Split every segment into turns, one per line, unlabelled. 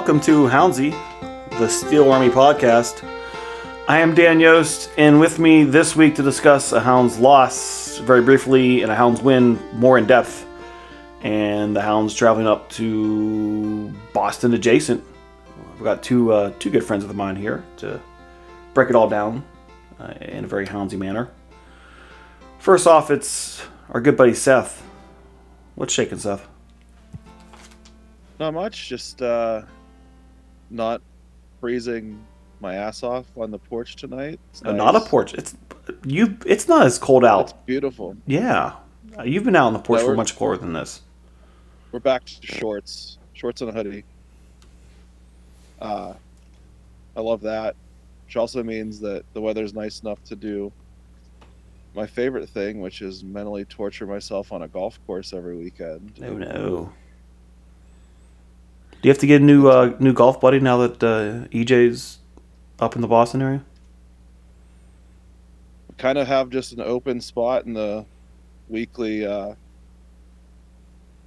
Welcome to Houndsy, the Steel Army podcast. I am Dan Yost, and with me this week to discuss a Hounds loss very briefly and a Hounds win more in depth, and the Hounds traveling up to Boston adjacent. We've got two uh, two good friends of mine here to break it all down uh, in a very Houndsy manner. First off, it's our good buddy Seth. What's shaking, Seth?
Not much, just uh, not freezing my ass off on the porch tonight. It's
Uh, Not a porch. It's you. It's not as cold
It's
out.
beautiful.
Yeah, you've been out on the porch for much colder than this.
We're back to shorts, shorts and a hoodie. Uh, I love that, which also means that the weather's nice enough to do my favorite thing, which is mentally torture myself on a golf course every weekend.
Oh no. Do you have to get a new uh, new golf buddy now that uh, EJ's up in the Boston area?
kind of have just an open spot in the weekly uh,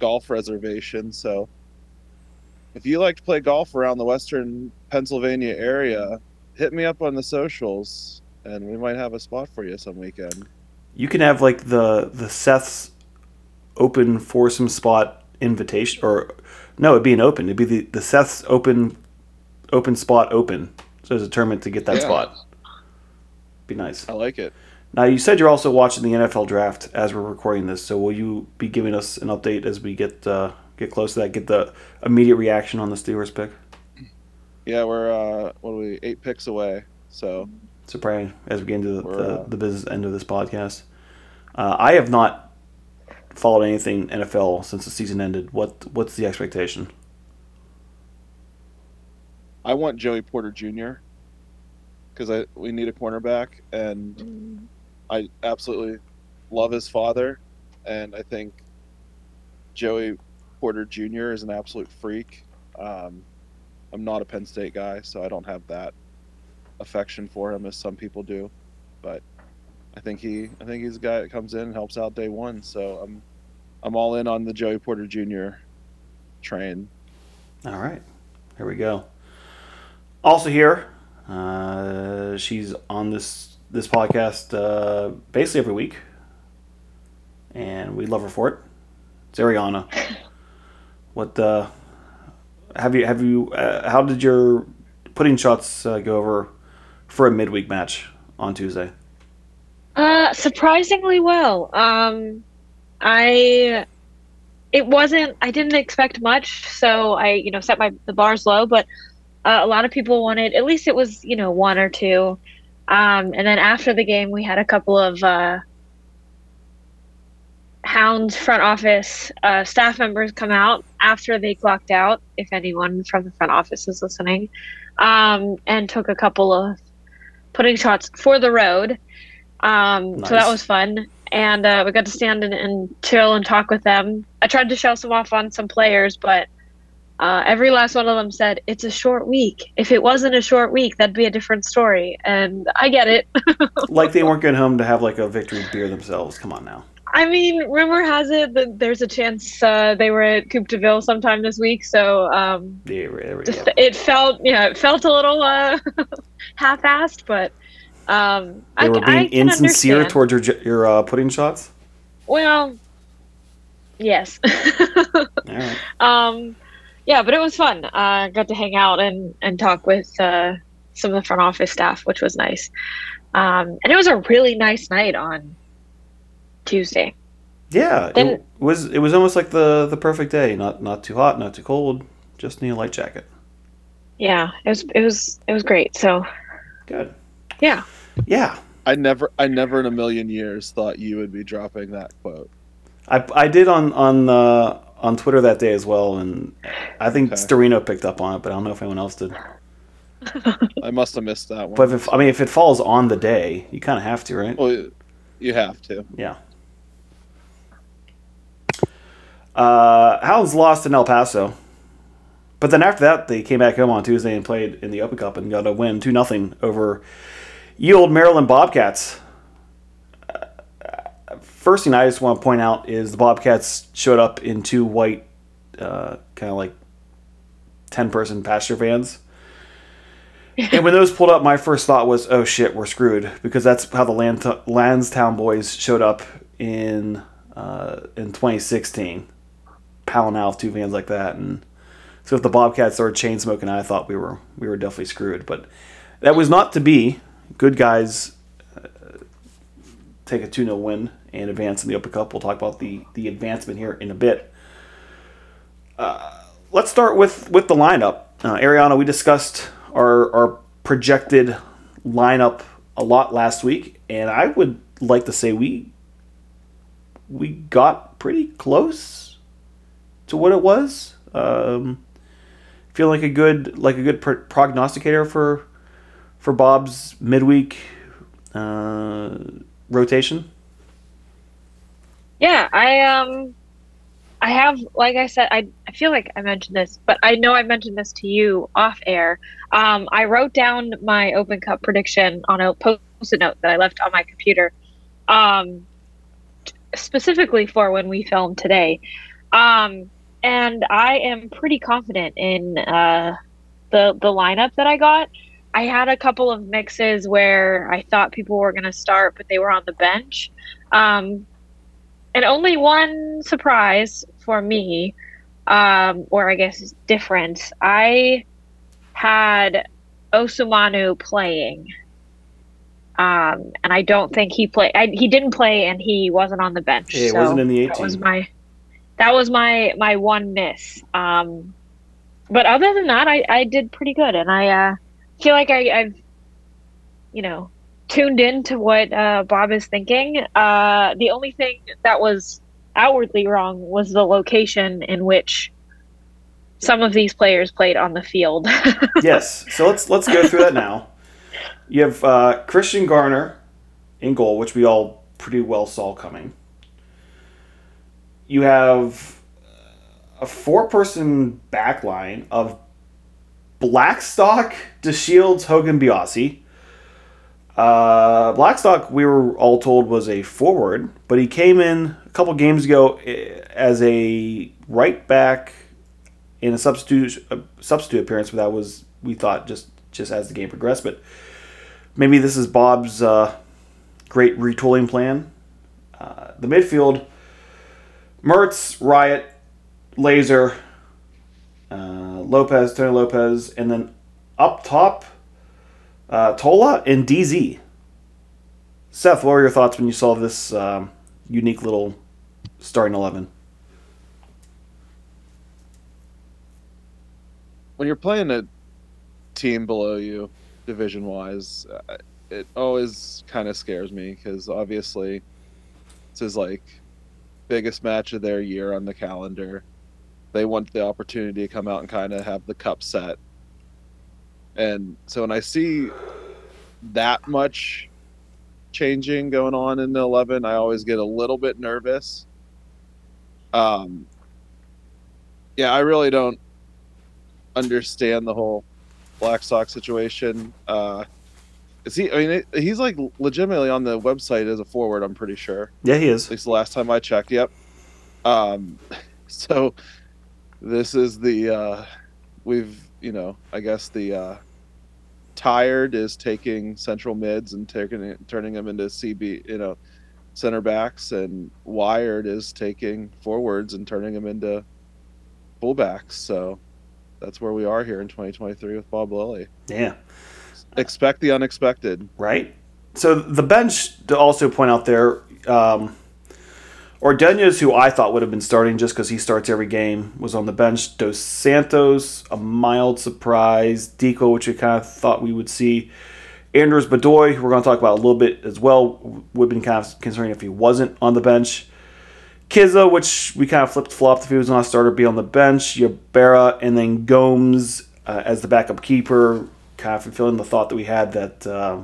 golf reservation. So if you like to play golf around the western Pennsylvania area, hit me up on the socials and we might have a spot for you some weekend.
You can have like the the Seth's open foursome spot invitation, or no, it'd be an open. It'd be the the Seth's open open spot open. So there's a tournament to get that
Yeah.
spot. Be nice.
I like it.
Now you said you're also watching the NFL draft as we're recording this. So will you be giving us an update as we get uh, get close to that? Get the immediate reaction on the Steelers pick.
Yeah, we're uh, what are we eight picks away. So
So probably as we get into the, the,
uh,
the business end of this podcast. Uh, I have not followed anything NFL since the season ended. What what's the expectation?
I want Joey Porter Jr. because I we need a cornerback and I absolutely love his father, and I think Joey Porter Jr. is an absolute freak. Um, I'm not a Penn State guy, so I don't have that affection for him as some people do, but I think he I think he's a guy that comes in and helps out day one. So I'm I'm all in on the Joey Porter Jr. train.
All right, here we go. Also here, uh, she's on this this podcast uh, basically every week, and we love her for it. It's Ariana. What uh, have you have you? Uh, how did your putting shots uh, go over for a midweek match on Tuesday?
Uh, surprisingly well. Um, I it wasn't. I didn't expect much, so I you know set my the bars low. But uh, a lot of people wanted at least it was you know one or two. Um, and then after the game, we had a couple of uh, Hounds front office uh, staff members come out after they clocked out. If anyone from the front office is listening, um, and took a couple of putting shots for the road. Um, So that was fun. And uh, we got to stand and, and chill and talk with them. I tried to show some off on some players, but uh, every last one of them said, It's a short week. If it wasn't a short week, that'd be a different story. And I get it.
like they weren't going home to have like a victory beer themselves. Come on now.
I mean, rumor has it that there's a chance uh, they were at Coupe de Ville sometime this week. So um,
Yeah, there we
just
go.
it felt, yeah, it felt a little uh, half-assed, but um,
They
I,
were being insincere
understand.
towards your your uh, putting shots.
Well, yes.
Right.
um, yeah, but it was fun. Uh, got to hang out and, and talk with uh, some of the front office staff, which was nice. Um, and it was a really nice night on Tuesday.
Yeah,
Then-
it was it was almost like the the perfect day. Not not too hot, not too cold. Just need a light jacket.
Yeah, it was it was it was great. So
Good.
yeah,
Yeah,
I never I never in a million years thought you would be dropping that quote.
I I did on on uh, on Twitter that day as well, and I think
Okay.
Storino picked up on it, but I don't know if anyone else did.
I must have missed that one.
But if I mean if it falls on the day, you kind of have to, right?
well, you have to.
Yeah. Uh, Hounds lost in El Paso, but then after that they came back home on Tuesday and played in the Open Cup and got a win two nothing over ye old Maryland Bobcats. First thing I just want to point out is the Bobcats showed up in two white, uh, kind of like ten person pasture vans. and when those pulled up, my first thought was, "Oh shit, we're screwed," because that's how the Land Landstown boys showed up in uh, in 2016, piling out two vans like that. And so if the Bobcats started chain smoking, I thought we were we were definitely screwed. But that was not to be. Good guys uh, take a 2 0 win and advance in the Open Cup. We'll talk about the the advancement here in a bit. Uh, let's start with with the lineup. Uh, Ariana, we discussed our our projected lineup a lot last week, and I would like to say we we got pretty close to what it was. Um, feel like a good like a good prognosticator for for Bob's midweek uh, rotation.
Yeah, I um I have like I said I I feel like I mentioned this, but I know I mentioned this to you off air. Um I wrote down my Open Cup prediction on a post-it note that I left on my computer. Um specifically for when we filmed today. Um, and I am pretty confident in uh, the the lineup that I got. I had a couple of mixes where I thought people were going to start, but they were on the bench. Um, and only one surprise for me, um, or I guess different. I had Osumanu playing. Um, and I don't think he played. He didn't play, and he wasn't on the bench.
Yeah, so wasn't in the 18.
That was my that was my my one miss. Um, but other than that, I, I did pretty good, and I uh, feel like I, I've you know tuned in to what uh, Bob is thinking. Uh, the only thing that was outwardly wrong was the location in which some of these players played on the field.
yes, so let's let's go through that now. You have uh, Christian Garner in goal, which we all pretty well saw coming. You have a four-person backline of Blackstock, DeShields, Hogan, Biasi. Uh, Blackstock, we were all told, was a forward, but he came in a couple games ago eh, as a right back in a substitute a substitute appearance. But that was we thought just just as the game progressed. But maybe this is Bob's uh, great retooling plan. Uh, the midfield, Mertz, Riot, Laser, uh, Lopez, Tony Lopez, and then up top, uh, Tola and DZ. Seth, what were your thoughts when you saw this um, unique little starting 11?
When you're playing a team below you, division wise, uh, it always kind of scares me because obviously this is like biggest match of their year on the calendar. They want the opportunity to come out and kind of have the cup set. And so when I see that much changing going on in the 11, I always get a little bit nervous. Um, yeah, I really don't understand the whole Blackstock situation. Uh, is he? I mean, he's like legitimately on the website as a forward. I'm pretty sure.
Yeah, he is.
At least the last time I checked. Yep. Um, so this is the uh, we've you know I guess the uh, tired is taking central mids and taking turning them into CB you know center backs and wired is taking forwards and turning them into fullbacks. So that's where we are here in 2023 with Bob Lilley.
Yeah.
Expect the unexpected.
Right. So the bench to also point out there, um, Ordonez, who I thought would have been starting just because he starts every game, was on the bench. Dos Santos, a mild surprise. Deco, which we kind of thought we would see. Anders Bedoy, we're going to talk about a little bit as well, would have been kind of concerning if he wasn't on the bench. Kizza, which we kind of flipped flopped if he was not a starter, be on the bench. Ybarra, and then Gomes uh, as the backup keeper, kind of fulfilling the thought that we had that uh,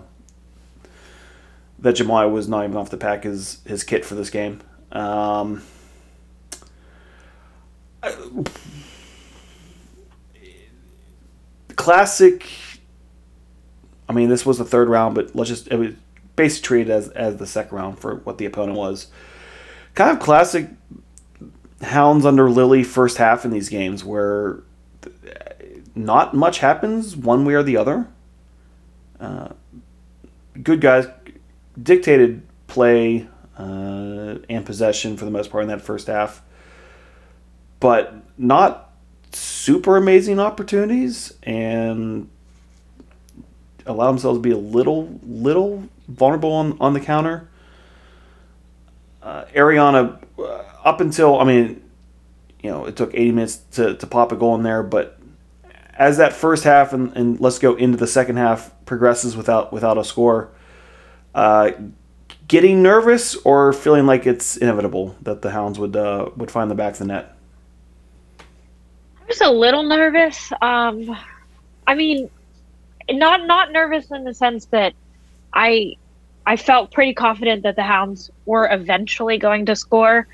that Jamal was not even off to pack his his kit for this game. Um, classic. I mean, this was the third round, but let's just it was basically treated as as the second round for what the opponent was kind of classic Hounds under Lilley first half in these games where not much happens one way or the other. Uh, good guys dictated play uh, and possession for the most part in that first half, but not super amazing opportunities and allow themselves to be a little little vulnerable on, on the counter. Uh, Ariana, uh, up until I mean, you know, it took 80 minutes to, to pop a goal in there, but as that first half and, and let's go into the second half progresses without without a score, uh, getting nervous or feeling like it's inevitable that the Hounds would uh, would find the back of the net.
I was a little nervous. Um, I mean, not not nervous in the sense that I I felt pretty confident that the Hounds were eventually going to score.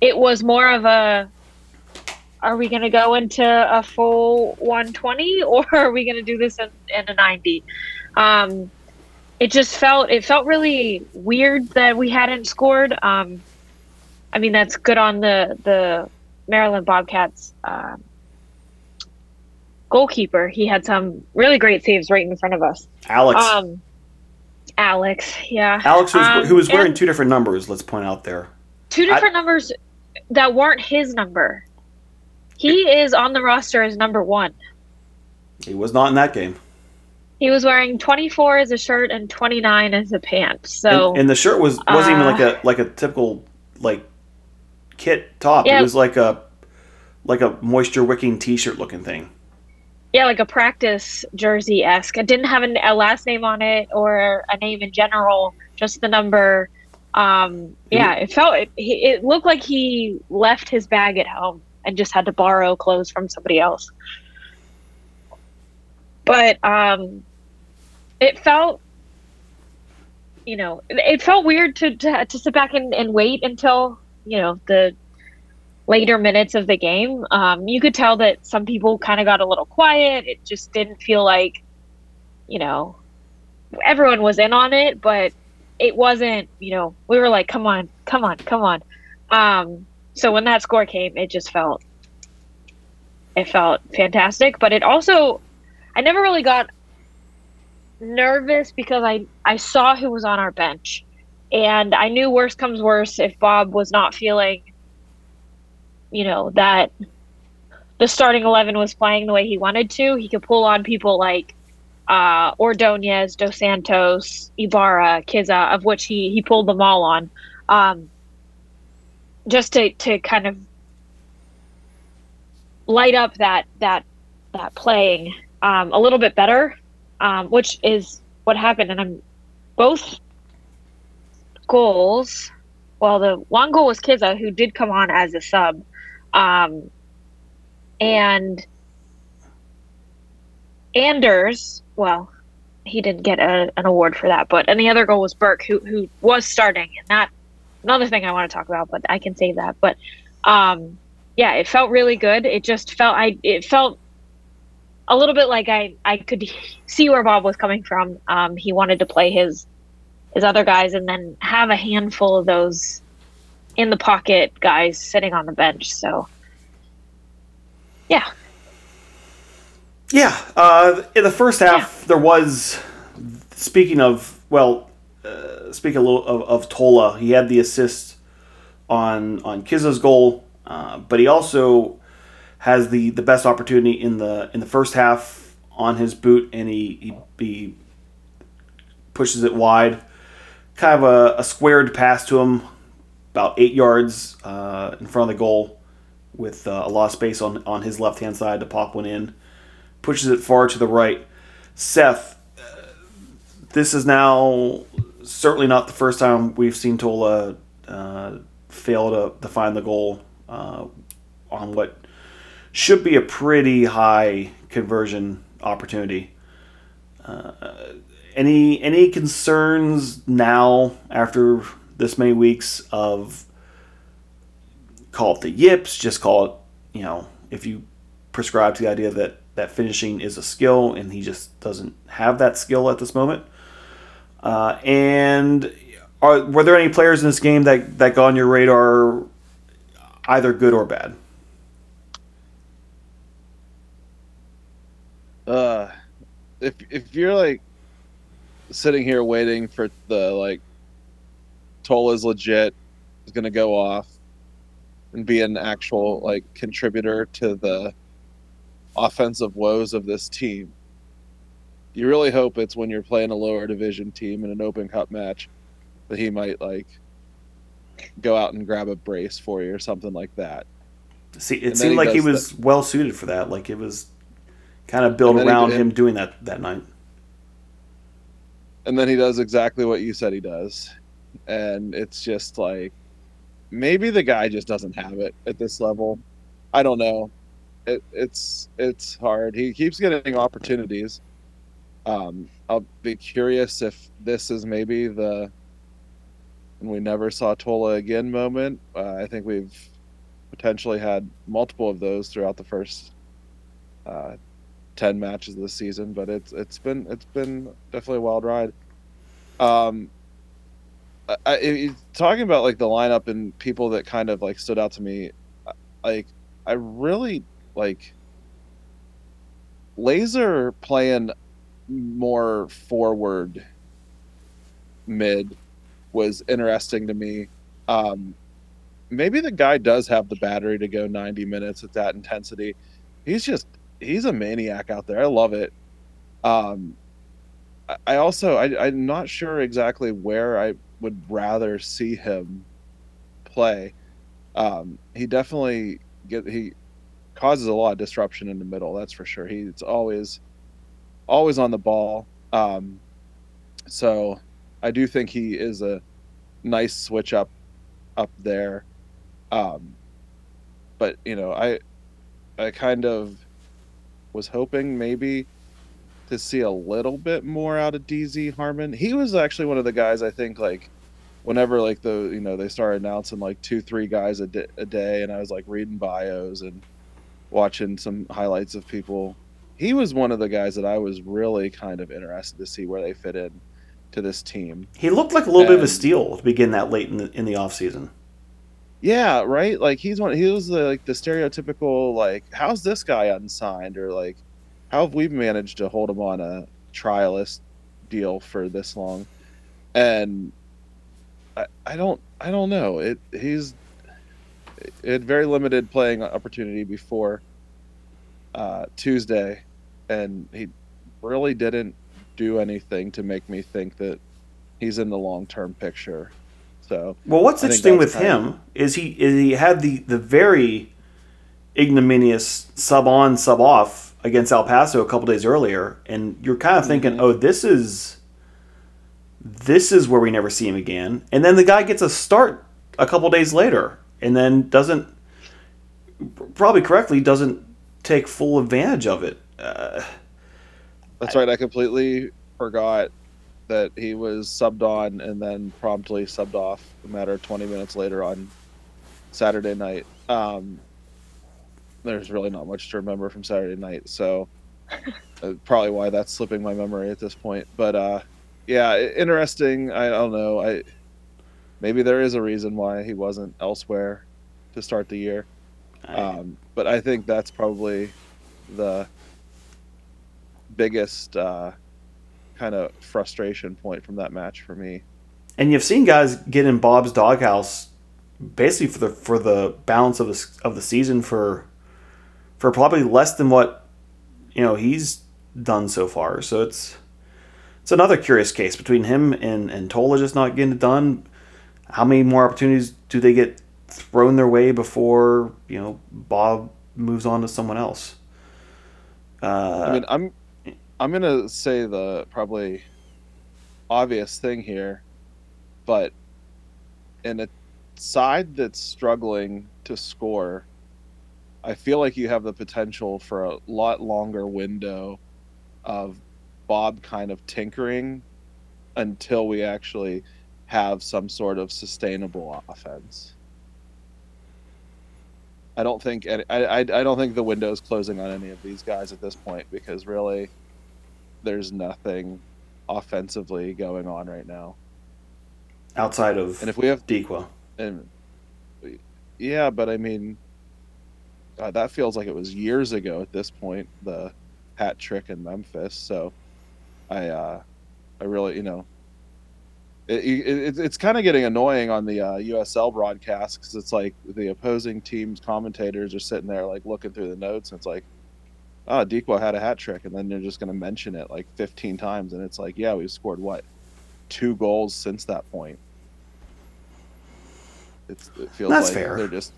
It was more of a are we going to go into a full 120 or are we going to do this in, in a 90? Um, it just felt it felt really weird that we hadn't scored. Um, I mean, that's good on the the Maryland Bobcats uh, goalkeeper. He had some really great saves right in front of us.
Alex.
Um, Alex, yeah.
Alex, was,
Um,
who was wearing two different numbers. Let's point out there.
two different numbers that weren't his number. He is on the roster as number one.
He was not in that game.
He was wearing 24 as a shirt and 29 as a pant. So
and, and the shirt was wasn't even
uh,
like a like a typical like kit top.
Yeah.
It was like a like a moisture wicking T-shirt looking thing.
yeah, like a practice jersey esque. It didn't have an, a last name on it or a name in general, just the number. Um, yeah, it felt it, it looked like he left his bag at home and just had to borrow clothes from somebody else. But um, it felt, you know, it felt weird to to, to sit back and, and wait until you know the later minutes of the game. Um, you could tell that some people kind of got a little quiet. It just didn't feel like, you know, everyone was in on it, but it wasn't, you know, we were like, come on, come on, come on. Um, so when that score came, it just felt, it felt fantastic. But it also, I never really got nervous because I, I saw who was on our bench. And I knew worse comes worse if Bob was not feeling you know that the starting 11 was playing the way he wanted to. He could pull on people like uh ordonez dos santos Ybarra Kizza of which he he pulled them all on. Um just to to kind of light up that that that playing um a little bit better um which is what happened and i'm both goals well the one goal was Kizza who did come on as a sub um, and Anders, well, he didn't get a, an award for that, but and the other goal was Burke, who who was starting, and that another thing I want to talk about, but I can save that. But um, yeah, it felt really good. It just felt I it felt a little bit like I I could see where Bob was coming from. Um, he wanted to play his his other guys and then have a handful of those in the pocket guys sitting on the bench. So, yeah,
Yeah, uh, in the first half, there was. Speaking of, well, uh, speaking a little of, of Tola, he had the assist on on Kizza's goal, uh, but he also has the, the best opportunity in the in the first half on his boot, and he he, he pushes it wide, kind of a, a squared pass to him, about eight yards uh, in front of the goal, with uh, a lot of space on on his left hand side to pop one in pushes it far to the right. Seth, uh, this is now certainly not the first time we've seen Tola uh, fail to, to find the goal uh, on what should be a pretty high conversion opportunity. Uh, any any concerns now after this many weeks of call it the yips, just call it you know if you prescribe to the idea that that finishing is a skill and he just doesn't have that skill at this moment. Uh, and are were there any players in this game that that got on your radar, either good or bad?
Uh, if if you're like sitting here waiting for the like Toll is legit, is gonna go off and be an actual like contributor to the offensive woes of this team. You really hope it's when you're playing a lower division team in an open cup match that he might like go out and grab a brace for you or something like that.
See, it seemed
he
like he was well suited for that. Like it was kind of built
And then he
around him doing that that night.
and then he does exactly what you said he does. And it's just like maybe the guy just doesn't have it at this level. I don't know. It, it's it's hard. He keeps getting opportunities. Um i'll be curious if this is maybe the and we never saw tola again moment. Uh, i think we've potentially had multiple of those throughout the first uh, 10 matches this season but it's it's been it's been definitely a wild ride. Um I, I, talking about like the lineup and people that kind of like stood out to me like i really like laser playing more forward mid was interesting to me. Um maybe the guy does have the battery to go 90 minutes at that intensity. He's just he's a maniac out there. I love it. Um, I- also I, I'm not sure exactly where I would rather see him play. Um, he definitely get he causes a lot of disruption in the middle. That's for sure. He's always always on the ball. Um, so I do think he is a nice switch up up there. Um, but you know, I I kind of was hoping maybe to see a little bit more out of DZ Harmon. He was actually one of the guys I think like whenever like the you know they started announcing like two three guys a, di- a day and I was like reading bios and watching some highlights of people. He was one of the guys that I was really kind of interested to see where they fit in to this team.
He looked like a little bit of a steal to begin that late in the in the off season.
Yeah, right. Like he's one. He was the, like the stereotypical like, how's this guy unsigned, or like, how have we managed to hold him on a trialist deal for this long? And I, I don't, I don't know. It he's it had very limited playing opportunity before uh, Tuesday, and he really didn't do anything to make me think that he's in the long term picture. So
Well, what's
I
interesting with him is he is he had the the very ignominious sub on sub off against El Paso a couple days earlier, and you're kind of thinking,
Mhm.
oh, this is this is where we never see him again, and then the guy gets a start a couple days later, and then doesn't probably correctly doesn't take full advantage of it. Uh,
That's right. I completely forgot that he was subbed on and then promptly subbed off a matter of 20 minutes later on Saturday night. Um, there's really not much to remember from Saturday night, so uh, probably why that's slipping my memory at this point. But uh, yeah, i- interesting. I don't know. I maybe there is a reason why he wasn't elsewhere to start the year.
I-
Um, but I think that's probably the biggest uh, kind of frustration point from that match for me.
And you've seen guys get in Bob's doghouse basically for the for the balance of the of the season for for probably less than what you know he's done so far. So it's it's another curious case between him and and Tola just not getting it done. How many more opportunities do they get thrown their way before you know Bob moves on to someone else? Uh,
I mean, I'm I'm gonna say the probably obvious thing here, but in a side that's struggling to score, I feel like you have the potential for a lot longer window of Bob kind of tinkering until we actually have some sort of sustainable offense. I don't think I, I I don't think the window is closing on any of these guys at this point because really, there's nothing offensively going on right now.
outside of
And if we have
Dikwa.
and yeah, but I mean, God, that feels like it was years ago at this point. The hat trick in Memphis. So I uh, I really you know it, it, it's kind of getting annoying on the uh, USL broadcast because it's like the opposing team's commentators are sitting there like looking through the notes and it's like, oh, Dikwa had a hat trick, and then they're just going to mention it like 15 times, and it's like, yeah, we've scored what, two goals since that point. It's, it feels
That's
like
fair.
they're just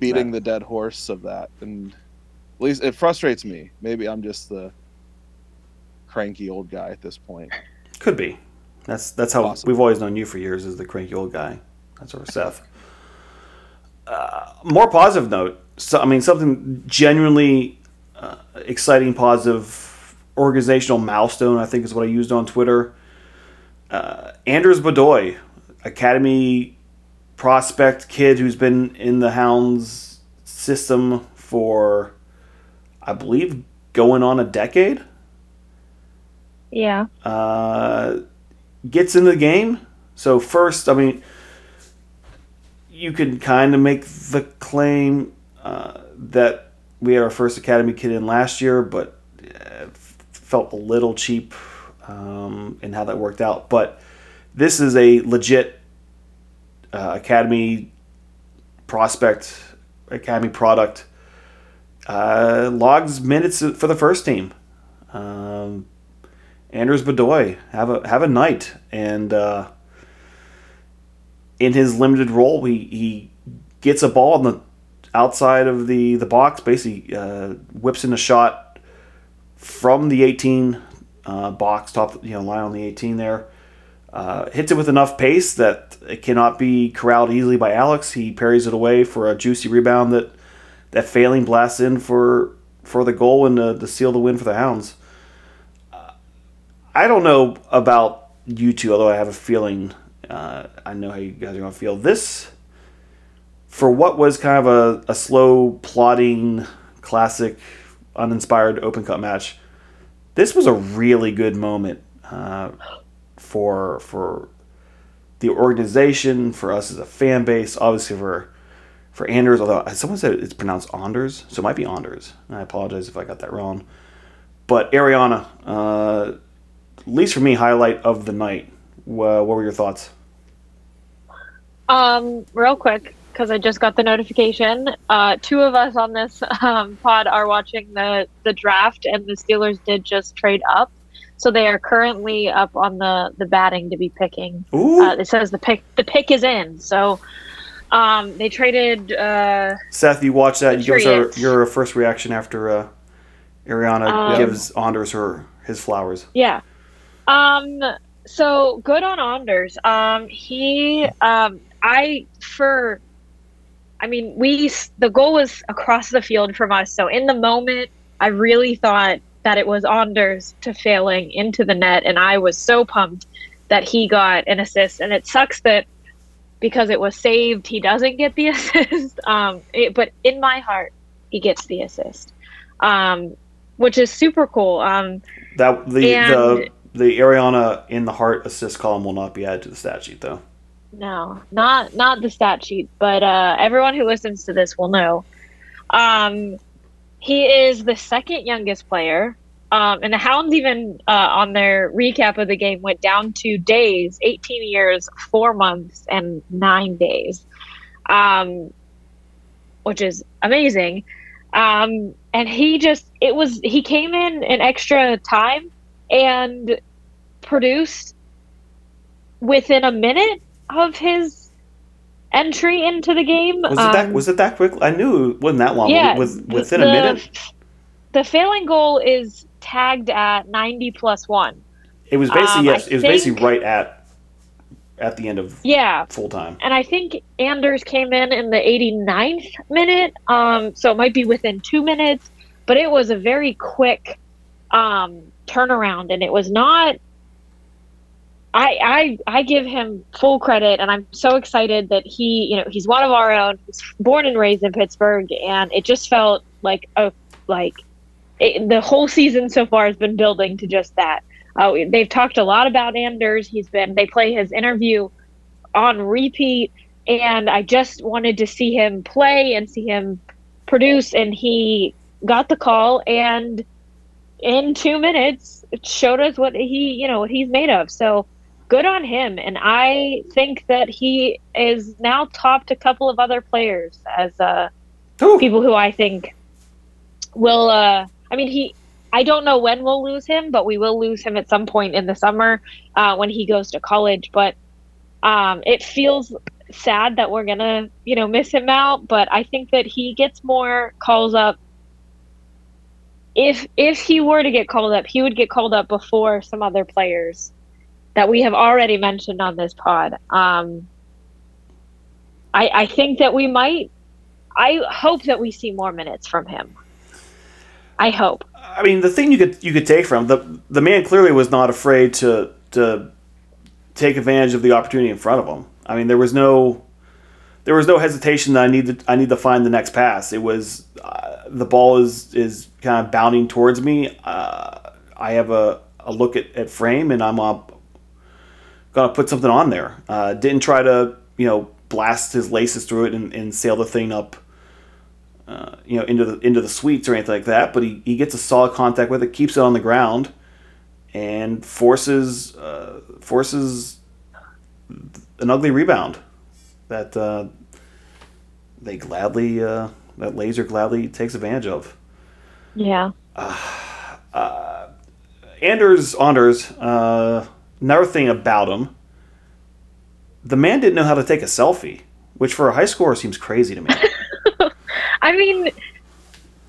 beating the dead horse of that, and at least it frustrates me. Maybe I'm just the cranky old guy at this point.
Could be. That's that's how
Possible.
we've always known you for years as the cranky old guy. That's our Seth. Uh, more positive note. So I mean, something genuinely uh, exciting, positive, organizational milestone. I think is what I used on Twitter. Uh, Anders Bedoy, academy prospect kid who's been in the Hounds system for, I believe, going on a decade
Yeah.
uh, gets into the game. So first, I mean, you can kind of make the claim uh, that we had our first academy kid in last year, but uh, felt a little cheap um, in how that worked out. But this is a legit uh, academy prospect, academy product. Uh, logs minutes for the first team. Um, Anders Bedoy have a have a night, and uh, in his limited role, he, he gets a ball in the outside of the the box, basically uh, whips in a shot from the 18 uh, box, top you know line on the 18 there. Uh, hits it with enough pace that it cannot be corralled easily by Alex. He parries it away for a juicy rebound that that failing blasts in for for the goal and to, to seal the win for the Hounds. I don't know about you two, although I have a feeling uh, I know how you guys are going to feel. This, for what was kind of a, a slow, plodding, classic, uninspired Open Cup match, this was a really good moment uh, for for the organization, for us as a fan base, obviously for for Anders. Although someone said it's pronounced Anders, so it might be Anders. I apologize if I got that wrong. But Ariana, uh, at least for me, highlight of the night. Wha- what were your thoughts?
Um, real quick, because I just got the notification. Uh, two of us on this um, pod are watching the the draft, and the Steelers did just trade up, so they are currently up on the the batting to be picking.
Ooh,
Uh, it says the pick the pick is in, so um, they traded. Uh,
Seth, you watched that. You give us your first reaction after uh, Ariana
Um,
gives Anders her his flowers.
Yeah. Um. So good on Anders. Um. He. Um. I for. I mean, we the goal was across the field from us. So in the moment, I really thought that it was Anders to failing into the net, and I was so pumped that he got an assist. And it sucks that because it was saved, he doesn't get the assist. Um. It, but in my heart, he gets the assist. Um. Which is super cool. Um.
That the
And-
the the Ariana in the heart assist column will not be added to the stat sheet though.
No, not not the stat sheet, but uh, everyone who listens to this will know. Um, he is the second youngest player, um, and the Hounds even uh, on their recap of the game went down to days, 18 years, four months, and nine days, um, which is amazing. Um, and he just it was he came in in extra time and produced within a minute of his entry into the game.
Was it that
Um,
was it that quick? I knew it wasn't that long.
yeah, the-
within
the,
a minute,
The failing goal is tagged at 90 plus one.
it was basically
um, I
yes, it was basically right at at the end of
Yeah,
full time.
and I think Anders came in in the 89th minute, um, so it might be within two minutes, but it was a very quick um, turnaround, and it was not. I, I I give him full credit, and I'm so excited that he, you know, he's one of our own. He's born and raised in Pittsburgh, and it just felt like a like it, the whole season so far has been building to just that. Uh, they've talked a lot about Anders. He's been they play his interview on repeat, and I just wanted to see him play and see him produce, and he got the call and in two minutes showed us what he, you know, what he's made of. So good on him. And I think that he is now topped a couple of other players as uh, people who I think will. Uh, I mean, he. I don't know when we'll lose him, but we will lose him at some point in the summer uh, when he goes to college. But um, it feels sad that we're gonna, you know, miss him out. But I think that he gets more calls up. If if he were to get called up, he would get called up before some other players that we have already mentioned on this pod. Um, I I think that we might. I hope that we see more minutes from him. I hope.
I mean, the thing you could you could take from the the man clearly was not afraid to to take advantage of the opportunity in front of him. I mean, there was no there was no hesitation that I need to I need to find the next pass. It was uh, the ball is is kind of bounding towards me. Uh, I have a, a look at, at frame and I'm up gonna put something on there. Uh, didn't try to you know blast his laces through it and, and sail the thing up uh, you know into the into the suites or anything like that. But he, he gets a solid contact with it, keeps it on the ground, and forces uh, forces an ugly rebound that uh, they gladly uh, that laser gladly takes advantage of.
Yeah.
Anders Anders, uh, another thing about him, the man didn't know how to take a selfie, which for a high scorer seems crazy to me.
I mean,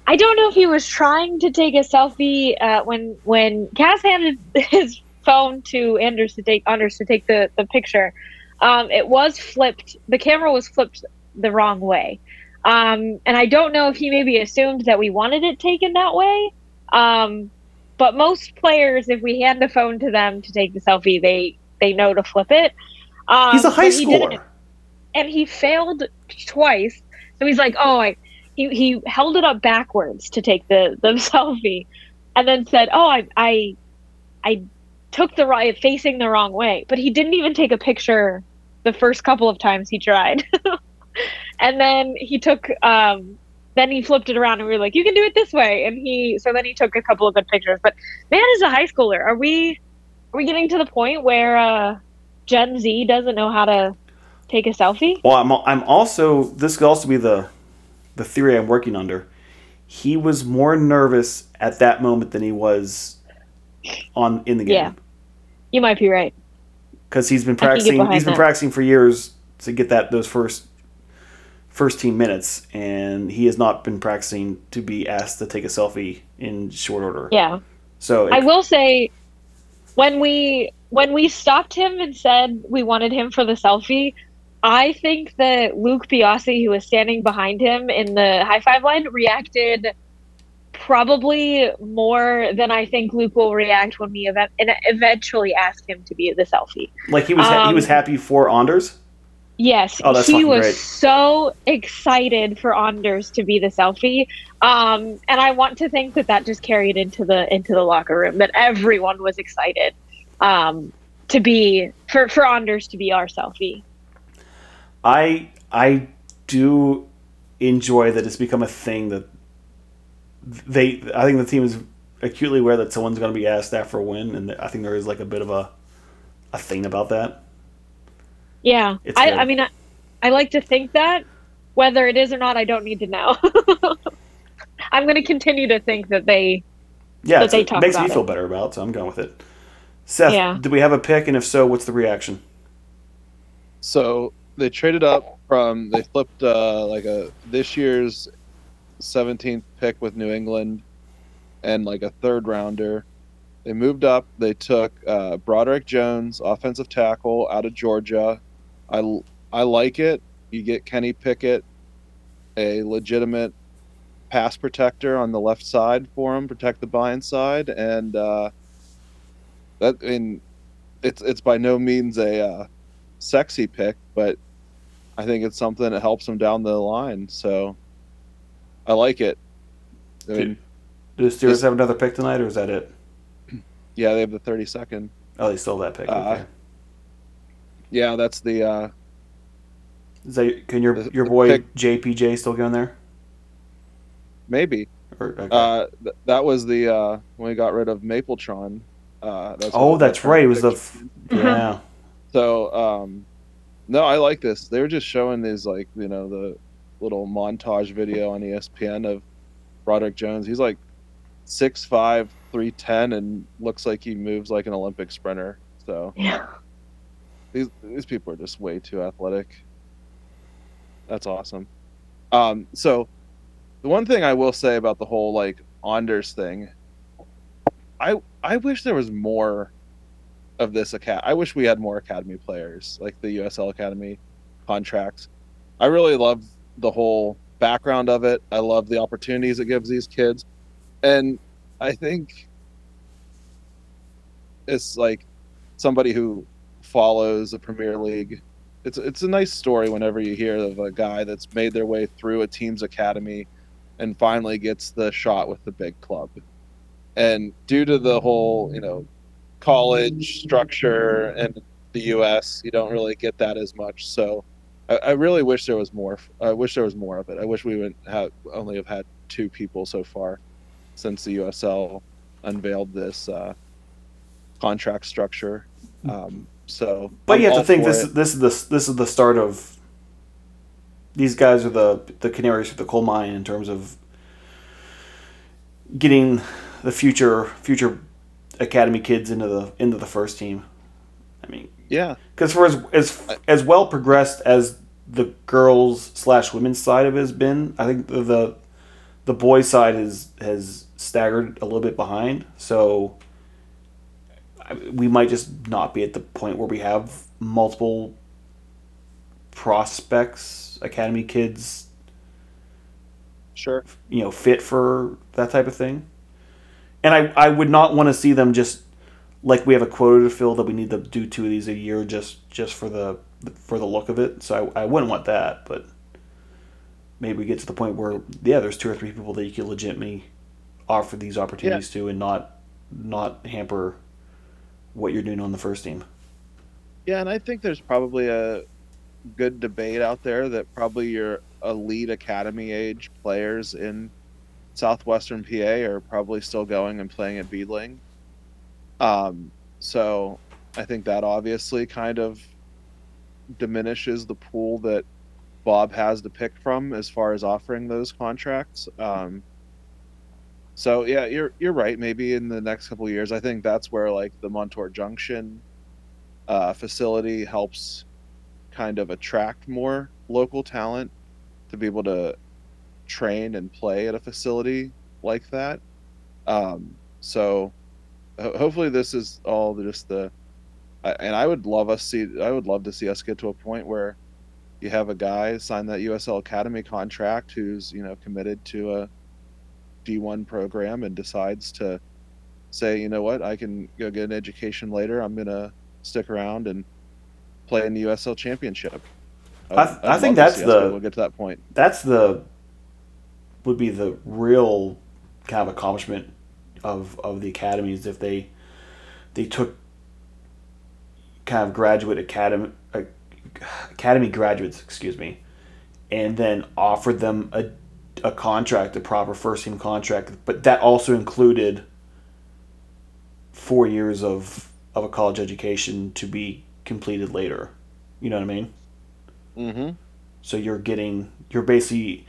I don't know if he was trying to take a selfie uh, when when Cass handed his phone to Anders to take Anders to take the the picture. Um, it was flipped. The camera was flipped the wrong way, um, and I don't know if he maybe assumed that we wanted it taken that way. Um, but most players, if we hand the phone to them to take the selfie, they they know to flip it. Um,
He's a high
he
schooler.
and he failed twice. So he's like, "Oh, I." He, he held it up backwards to take the, the selfie, and then said, "Oh, I I I took the right facing the wrong way." But he didn't even take a picture the first couple of times he tried. and then he took um then he flipped it around and we were like, "You can do it this way." And he so then he took a couple of good pictures. But man is a high schooler. Are we are we getting to the point where uh Gen Z doesn't know how to take a selfie?
Well, I'm, I'm also this could also be the the theory I'm working under. He was more nervous at that moment than he was on in the game. Yeah.
You might be right.
because he's been
I can get
practicing. He's been
that.
practicing for years to get that those first first team minutes, and he has not been practicing to be asked to take a selfie in short order.
Yeah.
So
I will say when we when we stopped him and said we wanted him for the selfie, I think that Luke Biasi, who was standing behind him in the high five line, reacted probably more than I think Luke will react when we event- eventually ask him to be the selfie.
like he was ha- he was
um,
happy for Anders.
Yes,
Oh,
he was
great.
so excited for Anders to be the selfie, um, and I want to think that that just carried into the into the locker room. That everyone was excited um, to be for for Anders to be our selfie.
I I do enjoy that it's become a thing that they. I think the team is acutely aware that someone's going to be asked after a win, and I think there is like a bit of a a thing about that.
Yeah,
It's
I,
good.
I mean, I, I like to think that whether it is or not, I don't need to know. I'm going to continue to think that they.
Yeah,
That
it's-
they
it makes me feel
it.
better about, it, so I'm going with it. Seth,
Yeah.
do we have a pick, and if so, what's the reaction?
So they traded up from they flipped uh, like a this year's 17th pick with New England and like a third rounder. They moved up. They took uh, Broderick Jones, offensive tackle out of Georgia. I I like it. You get Kenny Pickett, a legitimate pass protector on the left side for him, protect the blind side, and uh, that I mean, it's it's by no means a uh, sexy pick, but I think it's something that helps him down the line. So I like it. I mean,
Do the Steelers have another pick tonight, or is that it?
yeah, they have the 32nd.
Oh, they stole that pick.
Uh,
okay.
Yeah, that's the uh,
Is that can your
the-
your boy
pick-
JPJ still go in there?
maybe.
Or, okay.
Uh, th- that was the uh, when we got rid of Mapletron. Uh, that's
oh, that's right. It was the f- yeah.
So, um, no, I like this. They were just showing these like you know the little montage video on ESPN of Broderick Jones. He's like 6'5", 310, and looks like he moves like an Olympic sprinter. So
Yeah.
These these people are just way too athletic. That's awesome. Um, so the one thing I will say about the whole like Anders thing, I I wish there was more of this acad. I wish we had more academy players like the USL Academy contracts. I really love the whole background of it. I love the opportunities it gives these kids, and I think it's like somebody who follows the Premier League. It's it's a nice story whenever you hear of a guy that's made their way through a team's academy and finally gets the shot with the big club. And due to the whole, you know, college structure in the US, you don't really get that as much. So I, I really wish there was more. I wish there was more of it. I wish we would have only have had two people so far since the USL unveiled this uh, contract structure. Um, so,
But
I'm
you have to think this
it.
this is the this is the start of. These guys are the the canaries for the coal mine in terms of getting the future future academy kids into the into the first team. I mean,
yeah,
because for as as as well progressed as the girls slash women's side of it has been, I think the the, the boys side has has staggered a little bit behind. So we might just not be at the point where we have multiple prospects, academy kids,
sure.
you know, fit for that type of thing. And I, I would not want to see them just like we have a quota to fill that we need to do two of these a year just just for the for the look of it. So I, I wouldn't want that, but maybe we get to the point where yeah, there's two or three people that you could legitimately offer these opportunities to and not not hamper what you're doing on the first team.
Yeah, and I think there's probably a good debate out there that probably your elite academy age players in southwestern PA are probably still going and playing at Beadling. Um, so I think that obviously kind of diminishes the pool that Bob has to pick from as far as offering those contracts. Um, so yeah, you're you're right. Maybe in the next couple years, I think that's where like the Montour Junction uh, facility helps kind of attract more local talent to be able to train and play at a facility like that. Um, so ho- hopefully this is all just the, and I would love us see, I would love to see us get to a point where you have a guy sign that USL Academy contract who's you know committed to a D1 program and decides to say, you know what, I can go get an education later. I'm gonna stick around and play in the USL Championship.
I- I
I'd
think that's the-
We'll get to that point.
That's the would be the real kind of accomplishment of of the academies if they they took kind of graduate academy academy graduates, excuse me, and then offered them a a contract, a proper first team contract, but that also included four years of of a college education to be completed later. You know what I mean?
Mm-hmm.
So you're getting you're basically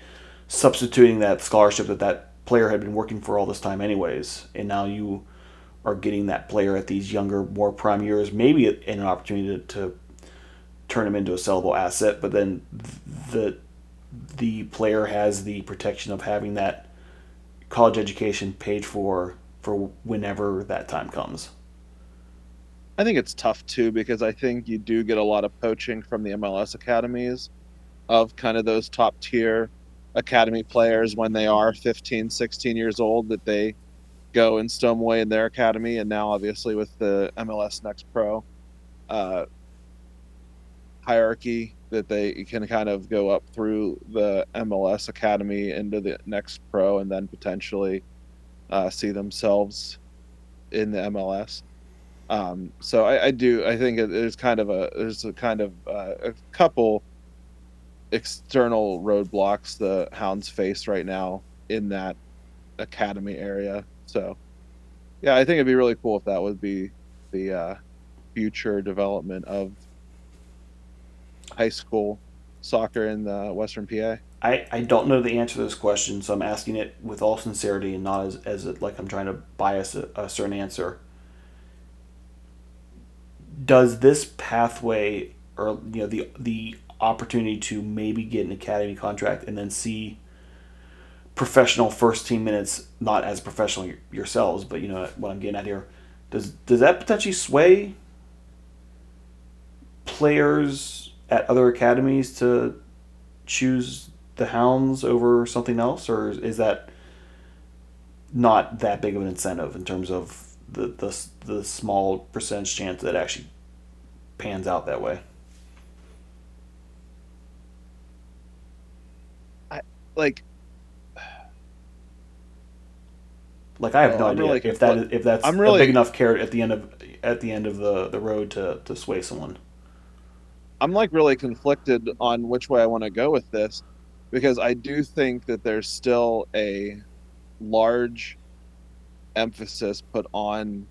substituting that scholarship that that player had been working for all this time anyways, and now you are getting that player at these younger, more prime years, maybe an opportunity to, to turn him into a sellable asset. But then the the player has the protection of having that college education paid for for whenever that time comes.
I think it's tough too because I think you do get a lot of poaching from the MLS academies of kind of those top tier academy players when they are 15, 16 years old that they go and stow 'em away in their academy. And now, obviously, with the MLS Next Pro uh, hierarchy, that they can kind of go up through the MLS academy into the Next Pro and then potentially uh, see themselves in the MLS. Um, so I, I do. I think there's kind of a there's a kind of uh, a couple external roadblocks the Hounds face right now in that academy area. So, yeah, I think it'd be really cool if that would be the uh, future development of high school soccer in the Western PA.
I, I don't know the answer to this question, so I'm asking it with all sincerity and not as, as it, like I'm trying to bias a, a certain answer. Does this pathway or you know the the opportunity to maybe get an academy contract and then see professional first team minutes, not as professional yourselves, but you know what I'm getting at here. Does does that potentially sway players at other academies to choose the Hounds over something else, or is that not that big of an incentive in terms of the the, the small percentage chance that actually pans out that way?
I like
like I have
Well,
no
I'm
idea
really
if that is, if that's
I'm
a
really-
big enough carrot at the end of at the end of the, the road to, to sway someone.
I'm like really conflicted on which way I want to go with this because I do think that there's still a large emphasis put on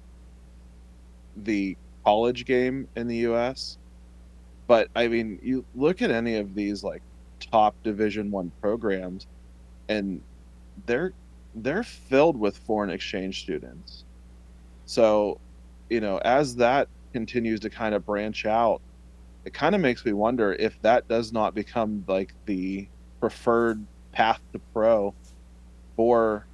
the college game in the US. But I mean, you look at any of these like top division 1 programs and they're they're filled with foreign exchange students. So, you know, as that continues to kind of branch out it kind of makes me wonder if that does not become like the preferred path to pro for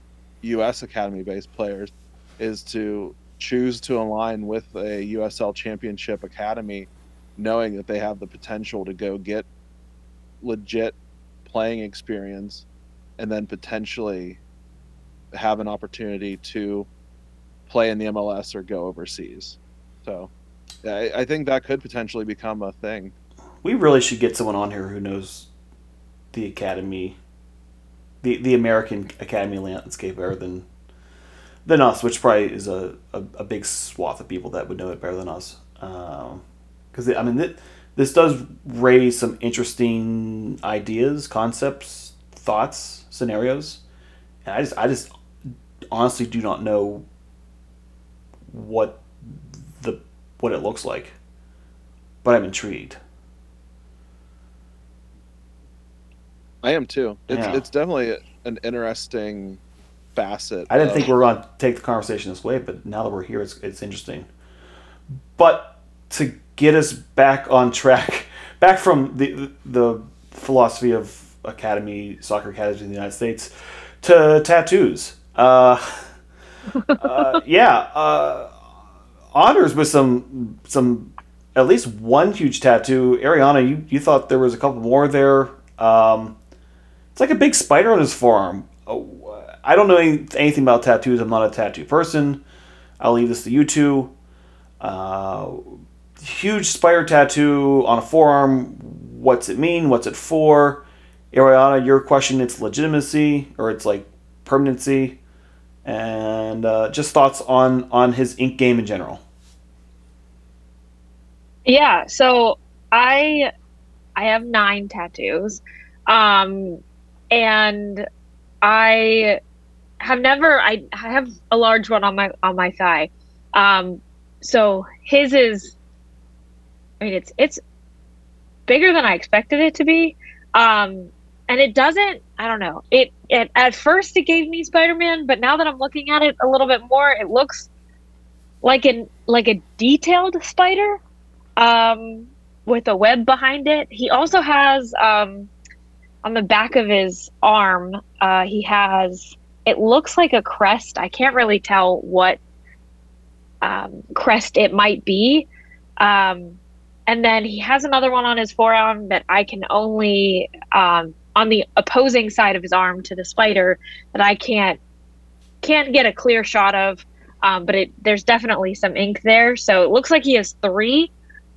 US Academy based players is to choose to align with a USL Championship Academy, knowing that they have the potential to go get legit playing experience and then potentially have an opportunity to play in the MLS or go overseas. So I, I think that could potentially become a thing.
We really should get someone on here who knows the academy, the the American academy landscape better than than us, which probably is a, a, a big swath of people that would know it better than us. Um, because I mean, th- this does raise some interesting ideas, concepts, thoughts, scenarios, and I just I just honestly do not know what the what it looks like, but I'm intrigued.
I am too. It's
Yeah.
it's definitely an interesting facet.
I didn't
of-
think we were going to take the conversation this way, but now that we're here, it's, it's interesting. But to get us back on track, back from the the philosophy of academy soccer academies in the United States to tattoos. Uh, uh, yeah, uh, honors with some some at least one huge tattoo. Ariana, you you thought there was a couple more there. Um, it's like a big spider on his forearm. Oh, I don't know any, anything about tattoos. I'm not a tattoo person. I'll leave this to you two. Uh, huge spider tattoo on a forearm. What's it mean? What's it for? Ariana, your question its legitimacy or its like permanency, and uh, just thoughts on on his ink game in general.
Yeah, so I I have nine tattoos. Um and I have never I, I have a large one on my on my thigh. Um so his is I mean it's it's bigger than I expected it to be. Um and it doesn't I don't know. It, it at first it gave me Spider-Man, but now that I'm looking at it a little bit more, it looks like an like a detailed spider um, with a web behind it. He also has um, on the back of his arm, uh, he has it looks like a crest. I can't really tell what um, crest it might be. Um, and then he has another one on his forearm that I can only um, on the opposing side of his arm to the spider that I can't can't get a clear shot of. Um, but it, there's definitely some ink there, so it looks like he has three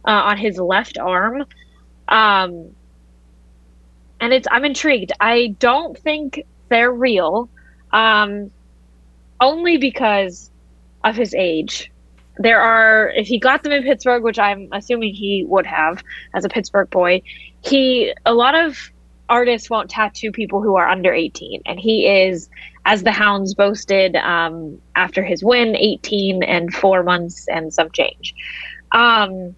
uh, on his left arm. Um, and it's I'm intrigued. I don't think they're real, um, only because of his age. There are, if he got them in Pittsburgh, which I'm assuming he would have as a Pittsburgh boy, he a lot of artists won't tattoo people who are under 18, and he is, as the Hounds boasted um, after his win, 18 and four months and some change. Um,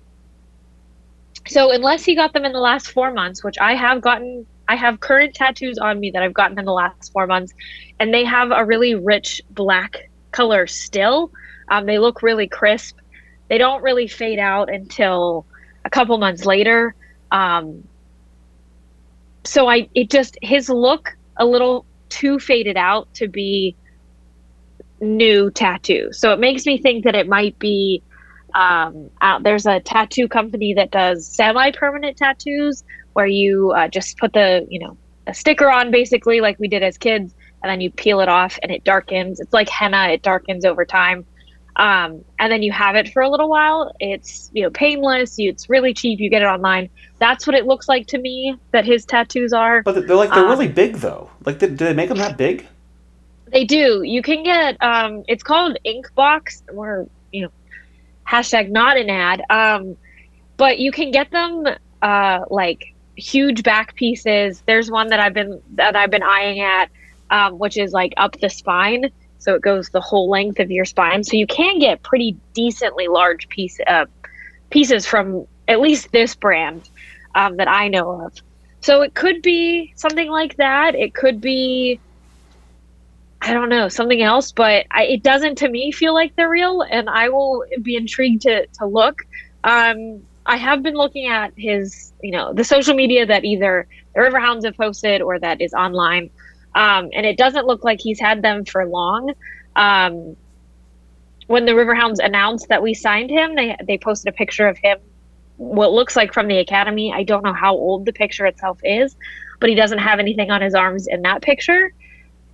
so unless he got them in the last four months, which I have gotten, I have current tattoos on me that I've gotten in the last four months, and they have a really rich black color still. Um, they look really crisp. They don't really fade out until a couple months later. Um, so I, it just his look a little too faded out to be new tattoo. So it makes me think that it might be um, out, there's a tattoo company that does semi-permanent tattoos where you uh, just put the you know a sticker on basically like we did as kids and then you peel it off and it darkens it's like henna it darkens over time um, and then you have it for a little while it's you know painless it's really cheap you get it online that's what it looks like to me that his tattoos are
But they're like they're
Um,
really big though. Like, did, did they make them that big?
They do. You can get um it's called Inkbox or you know hashtag not an ad. Um but you can get them uh like huge back pieces. There's one that I've been that I've been eyeing at, um, which is like up the spine. So it goes the whole length of your spine. So you can get pretty decently large piece uh, pieces from at least this brand um, that I know of. So it could be something like that. It could be I don't know something else, but I, it doesn't to me feel like they're real, and I will be intrigued to to look. Um, I have been looking at his, you know, the social media that either the Riverhounds have posted or that is online, um, and it doesn't look like he's had them for long. Um, when the Riverhounds announced that we signed him, they they posted a picture of him, what looks like from the academy. I don't know how old the picture itself is, but he doesn't have anything on his arms in that picture.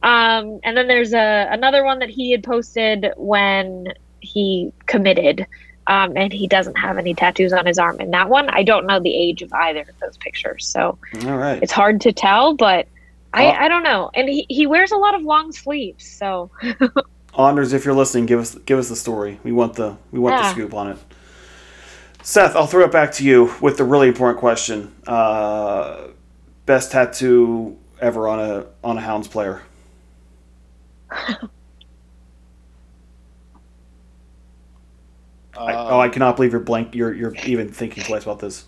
Um, and then there's a another one that he had posted when he committed, um, and he doesn't have any tattoos on his arm in that one. I don't know the age of either of those pictures, so
All right.
it's hard to tell. But I, I don't know. And he, he wears a lot of long sleeves, so
Anders, if you're listening, give us give us the story. We want the we want the scoop on it. Seth, I'll throw it back to you with the really important question. Uh, best tattoo ever on a on a Hounds player. I, oh, I
Um,
cannot believe you're blank. You're you're even thinking twice about this.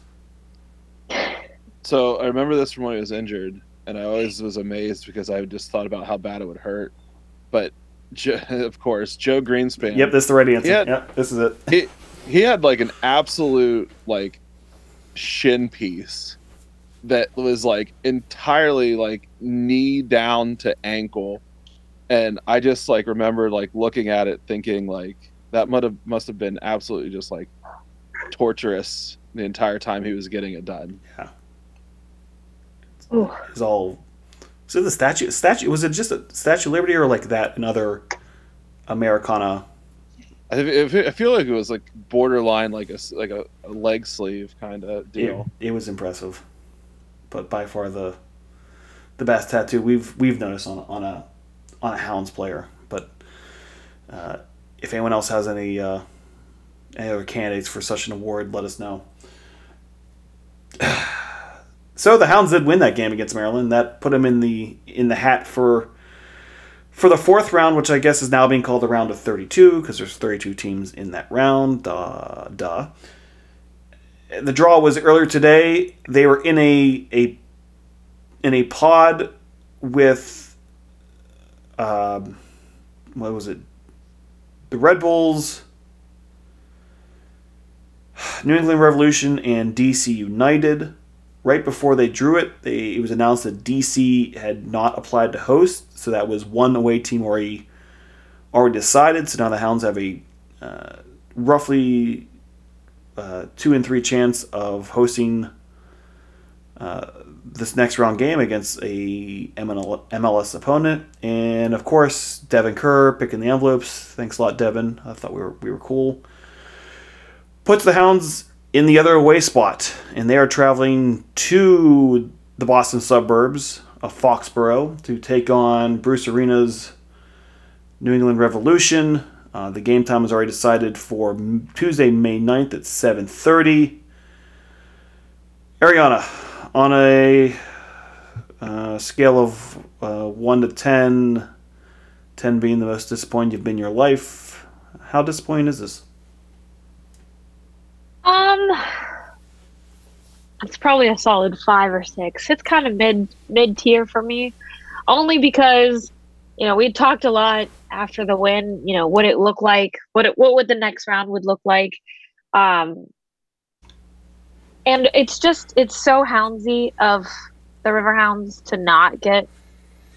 So I remember this from when he was injured, and I always was amazed because I just thought about how bad it would hurt. But Jo- of course, Joe Greenspan.
Yep, that's the right answer.
Yeah.
Yep, this is it.
He he had like an absolute like shin piece that was like entirely like knee down to ankle, and I just like remember like looking at it thinking like that must have must have been absolutely just like torturous the entire time he was getting it done.
Ooh.
It's all. Was it the statue? Statue? Was it just a Statue of Liberty or like that? Another Americana.
I, I I feel like it was like borderline like a s- like a, a leg sleeve kind of
It,
deal.
it was impressive, but by far the the best tattoo we've we've noticed on on a on a Hounds player. But uh, if anyone else has any uh, any other candidates for such an award, let us know. So the Hounds did win that game against Maryland. That put them in the in the hat for for the fourth round, which I guess is now being called the round of 32 because there's 32 teams in that round. Duh, duh. The draw was earlier today. They were in a a in a pod with um, what was it? The Red Bulls, New England Revolution, and DC United right before they drew it, they it was announced that DC had not applied to host, so that was one away team already already decided. So now the Hounds have a uh, roughly uh, two and three chance of hosting uh, this next round game against a MLS opponent, and of course Devin Kerr picking the envelopes. Thanks a lot, Devin. I thought we were we were cool. Puts the Hounds in the other away spot, and they are traveling to the Boston suburbs of Foxborough to take on Bruce Arena's New England Revolution. Uh, the game time is already decided for Tuesday, May 9th at 7.30. Ariana, on a uh, scale of uh, 1 to 10, 10 being the most disappointing you've been in your life. How disappointing is this?
Um, it's probably a solid five or six. It's kind of mid mid tier for me, only because you know we talked a lot after the win. You know what it looked like, what it what would the next round would look like, um, and it's just it's so houndsy of the Riverhounds to not get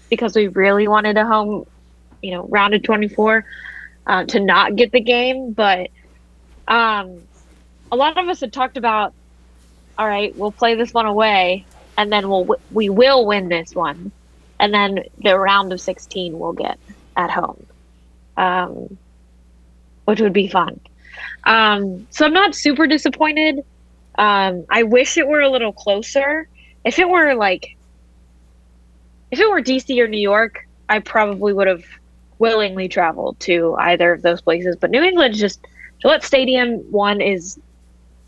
because we really wanted a home, you know, round of twenty four, uh, to not get the game, but um a lot of us had talked about all right we'll play this one away and then we'll we will win this one and then the round of 16 we'll get at home. Um, which would be fun. Um, so i'm not super disappointed. Um, i wish it were a little closer. If it were like if it were dc or new york i probably would have willingly traveled to either of those places but new england just Gillette Stadium one is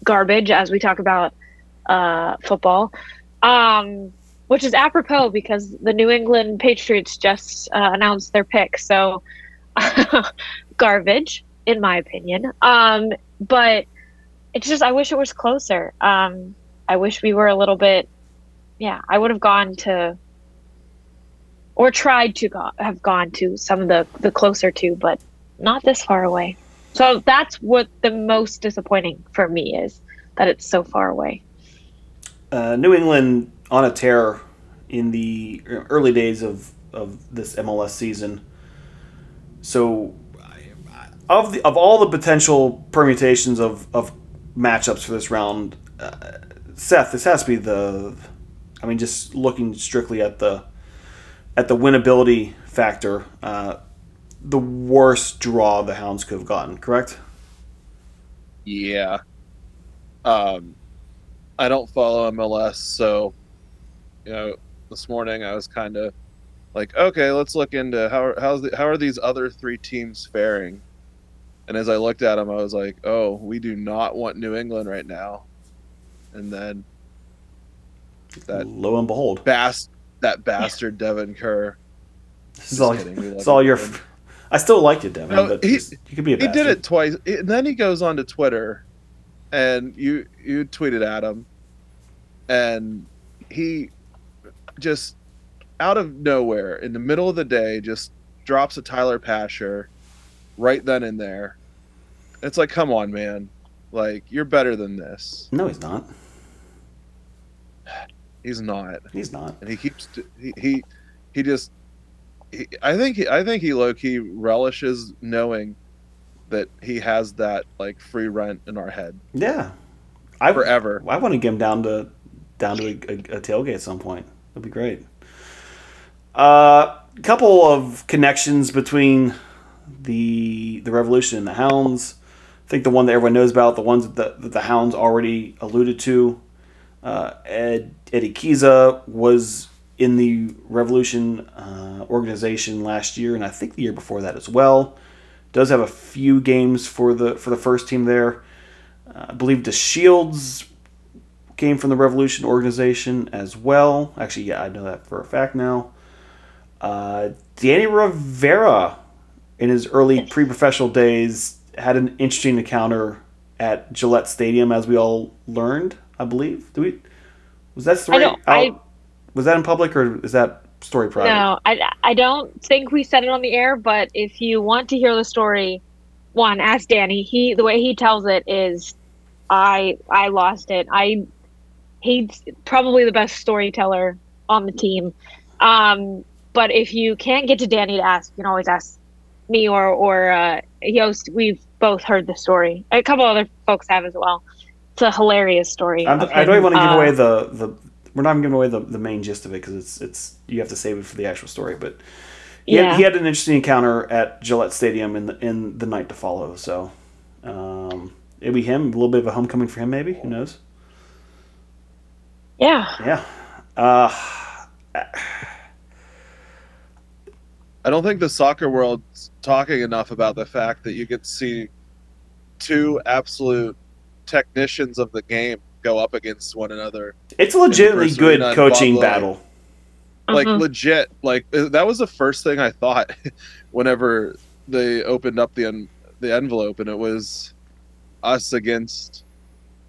garbage as we talk about uh, football, um, which is apropos because the New England Patriots just uh, announced their pick. So, garbage, in my opinion. Um, but it's just, I wish it was closer. Um, I wish we were a little bit, yeah, I would have gone to, or tried to go, have gone to some of the, the closer to, but not this far away. So that's what the most disappointing for me is that it's so far away.
Uh, New England on a tear in the early days of, of this MLS season. So, of the of all the potential permutations of, of matchups for this round, uh, Seth, this has to be the. I mean, just looking strictly at the at the winnability factor. Uh, the worst draw the Hounds could have gotten, correct?
Yeah. Um, I don't follow MLS, so you know, this morning I was kind of like, okay, let's look into how how's the, how are these other three teams faring? And as I looked at them, I was like, oh, we do not want New England right now. And then
that lo and behold,
bast that bastard Devin Kerr.
This is all, it's all your. I still liked it, Devin. No, but he, you could be a
He did it twice, and then he goes on to Twitter, and you you tweeted at him, and he just out of nowhere in the middle of the day just drops a Tyler Pasher right then and there. It's like, come on, man. Like, you're better than this.
No, he's not.
He's not.
He's not.
And he keeps he he, he just I think he, I think he low key relishes knowing that he has that like free rent in our head.
Yeah, I
forever.
I want to get him down to down to a, a, a tailgate at some point. That'd be great. A uh, couple of connections between the the Revolution and the Hounds. I think the one that everyone knows about, the ones that the, that the Hounds already alluded to. Uh, Ed Eddie Kizza was in the Revolution uh, organization last year, and I think the year before that as well. Does have a few games for the for the first team there. Uh, I believe the Shields came from the Revolution organization as well. Actually, yeah, I know that for a fact now. Uh, Danny Rivera, in his early pre-professional days, had an interesting encounter at Gillette Stadium, as we all learned. I believe. Do we? Was that story?
I, I
was that in public or is that story private?
No, I, I don't think we said it on the air. But if you want to hear the story, one ask Danny. He the way he tells it is, I I lost it. I he's probably the best storyteller on the team. Um, but if you can't get to Danny to ask, you can always ask me or or uh, Yost. We've both heard the story. A couple other folks have as well. It's a hilarious story.
I don't even want to give uh, away the, the we're not even giving away the, the main gist of it because it's it's you have to save it for the actual story. But he, yeah. had, he had an interesting encounter at Gillette Stadium in the in the night to follow. So um, it'll be him. A little bit of a homecoming for him, maybe. Who knows?
Yeah.
Yeah. Uh,
I don't think the soccer world's talking enough about the fact that you get to see two absolute technicians of the game go up against one another.
It's a legitimately good coaching battle.
like
Uh-huh.
legit like uh, that was the first thing i thought whenever they opened up the en- the envelope and it was us against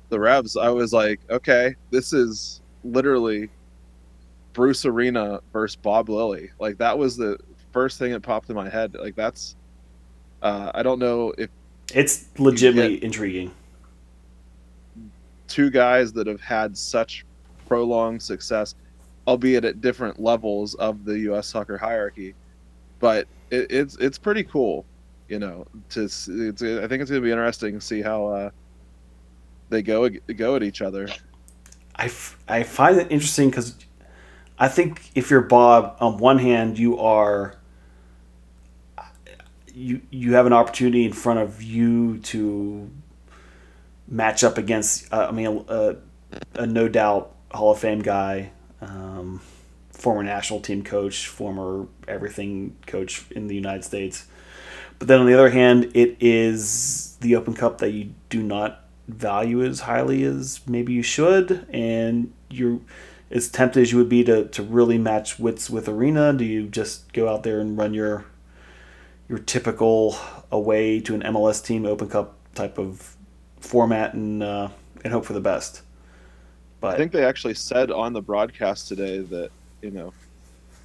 the revs i was like okay this is literally bruce arena versus bob lilley like that was the first thing that popped in my head like that's uh, i don't know if
It's legitimately intriguing.
Two guys that have had such prolonged success, albeit at different levels of the U.S. soccer hierarchy. But it, it's it's pretty cool, you know. To s- it's, I think it's going to be interesting to see how uh, they go go at each other.
I, f- I find it interesting because I think if you're Bob, on one hand, you are you you have an opportunity in front of you to match up against. Uh, I mean, a, a no doubt Hall of Fame guy, um, former national team coach, former everything coach in the United States. But then on the other hand, it is the Open Cup that you do not value as highly as maybe you should, and you're as tempted as you would be to, to really match wits with Arena. Do you just go out there and run your your typical away to an MLS team Open Cup type of format and uh, and hope for the best? But
I think they actually said on the broadcast today that you know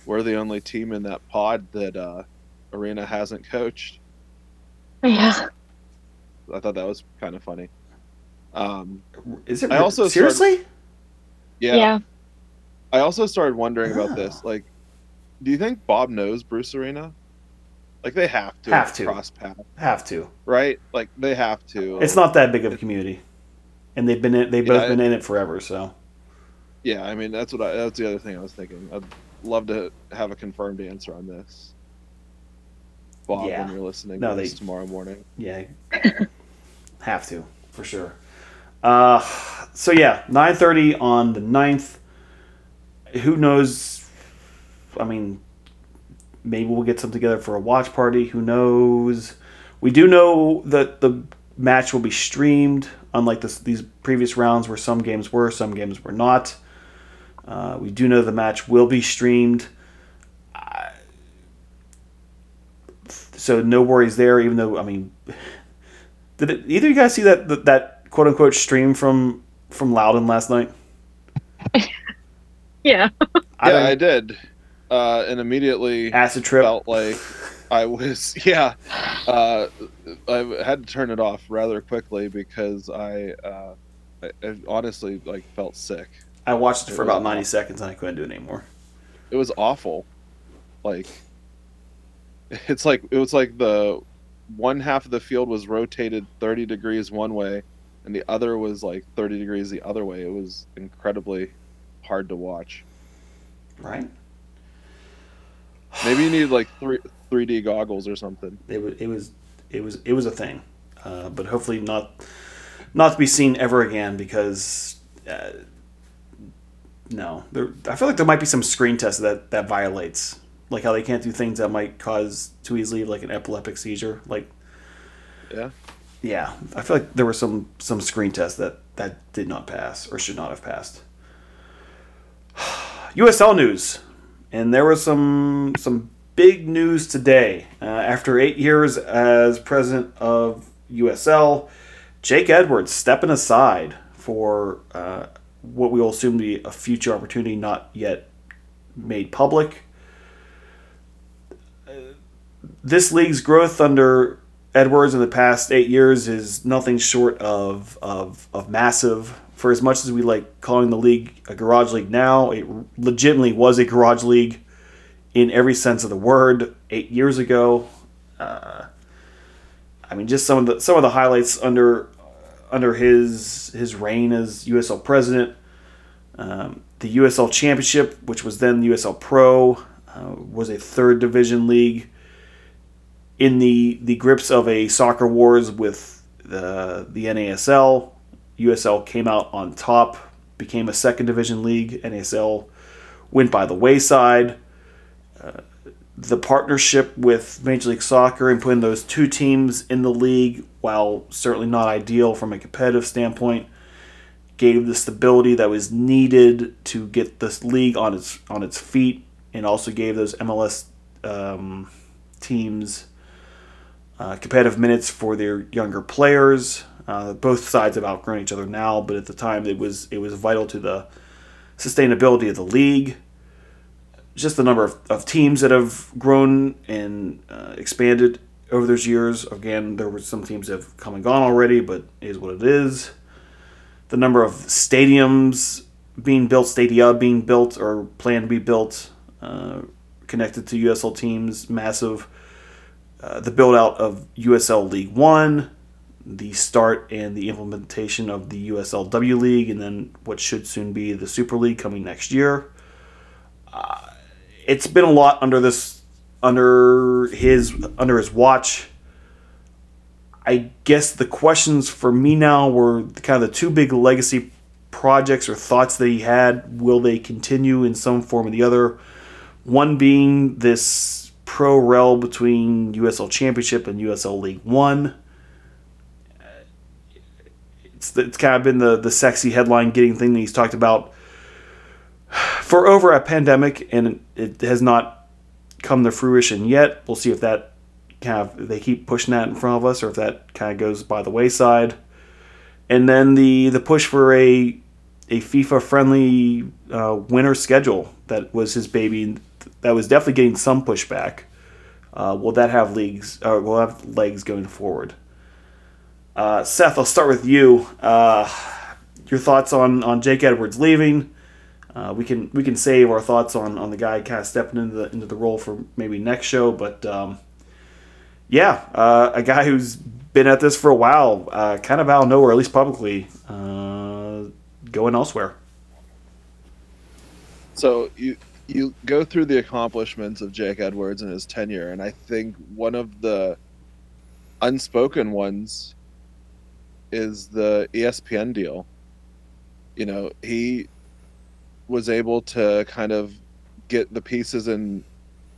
we're the only team in that pod that uh, Arena hasn't coached.
Yeah.
I thought that was kind of funny. Um,
is it
I also
seriously?
yeah,
Yeah.
I also started wondering about this. Like, do you think Bob knows Bruce Arena? Like, they have to
Have to.
cross paths,
Have to.
right? Like, they have to.
It's not that big of a community, and they've been in, they've both
Yeah,
been in it forever. So
Yeah, I mean, that's what I. That's the other thing I was thinking. I'd love to have a confirmed answer on this, Bob,
Yeah.
when you're listening
No,
to
they-
this tomorrow morning.
yeah, have to for sure. Uh, so yeah, nine thirty on the 9th. Who knows? I mean, maybe we'll get some together for a watch party. Who knows? We do know that the match will be streamed, unlike this, these previous rounds where some games were, some games were not. Uh, we do know the match will be streamed. I- So no worries there. Even though I mean, did it, either of you guys see that that, that quote unquote stream from from Loudoun last night?
Yeah.
I
yeah, I did, uh, and immediately
acid trip.
felt like I was. Yeah, uh, I had to turn it off rather quickly because I, uh, I, I honestly like felt sick.
I watched it for
It
about ninety
awful.
seconds and I couldn't do it anymore.
it was awful like it's like it was like the one half of the field was rotated 30 degrees one way and the other was like 30 degrees the other way it was incredibly hard to watch
Right?
Maybe you need like three 3d goggles or something
It was it was it was it was a thing, uh, but hopefully not not to be seen ever again because. Uh, no, there, I feel like there might be some screen test that that violates, like how they can't do things that might cause too easily like an epileptic seizure. Like,
yeah
yeah, I feel like there were some some screen tests that that did not pass or should not have passed. USL news, and there was some some big news today. Uh, after eight years as president of USL, Jake Edwards stepping aside for uh, what we will assume to be a future opportunity not yet made public. This league's growth under Edwards in the past eight years is nothing short of, of, of massive. For as much as we like calling the league a garage league now, it legitimately was a garage league in every sense of the word eight years ago. Uh, I mean, just some of the some of the highlights under under his his reign as USL president. Um, the USL Championship, which was then the USL Pro, uh, was a third division league in the the grips of a soccer wars with the the NASL. USL came out on top, became a second division league. NASL went by the wayside. Uh, the partnership with Major League Soccer and putting those two teams in the league, while certainly not ideal from a competitive standpoint, gave the stability that was needed to get this league on its on its feet and also gave those MLS um, teams uh, competitive minutes for their younger players. Uh, both sides have outgrown each other now, but at the time it was it was vital to the sustainability of the league. Just the number of, of teams that have grown and uh, expanded over those years. Again, there were some teams that have come and gone already, but is what it is. The number of stadiums being built, stadia being built or planned to be built, uh, connected to USL teams, massive. Uh, the build out of USL League One, the start and the implementation of the USLW League, and then what should soon be the Super League coming next year. Uh, it's been a lot under this under his under his watch. I guess the questions for me now were kind of the two big legacy projects or thoughts that he had. Will they continue in some form or the other? One being this pro rel between USL Championship and USL League One. It's, it's kind of been the, the sexy headline getting thing that he's talked about for over a pandemic, and it has not come to fruition yet. We'll see if that kind of they keep pushing that in front of us, or if that kind of goes by the wayside. And then the the push for a a FIFA friendly uh, winter schedule that was his baby. That was definitely getting some pushback. Uh, will that have leagues? Or will have legs going forward? Uh, Seth, I'll start with you. Uh, your thoughts on, on Jake Edwards leaving? Uh, we can we can save our thoughts on, on the guy kind of stepping into the into the role for maybe next show. But um, yeah, uh, a guy who's been at this for a while, uh, kind of out of nowhere, at least publicly, uh, going elsewhere.
So you you go through the accomplishments of Jake Edwards and his tenure, and I think one of the unspoken ones is the ESPN deal. You know, he was able to kind of get the pieces in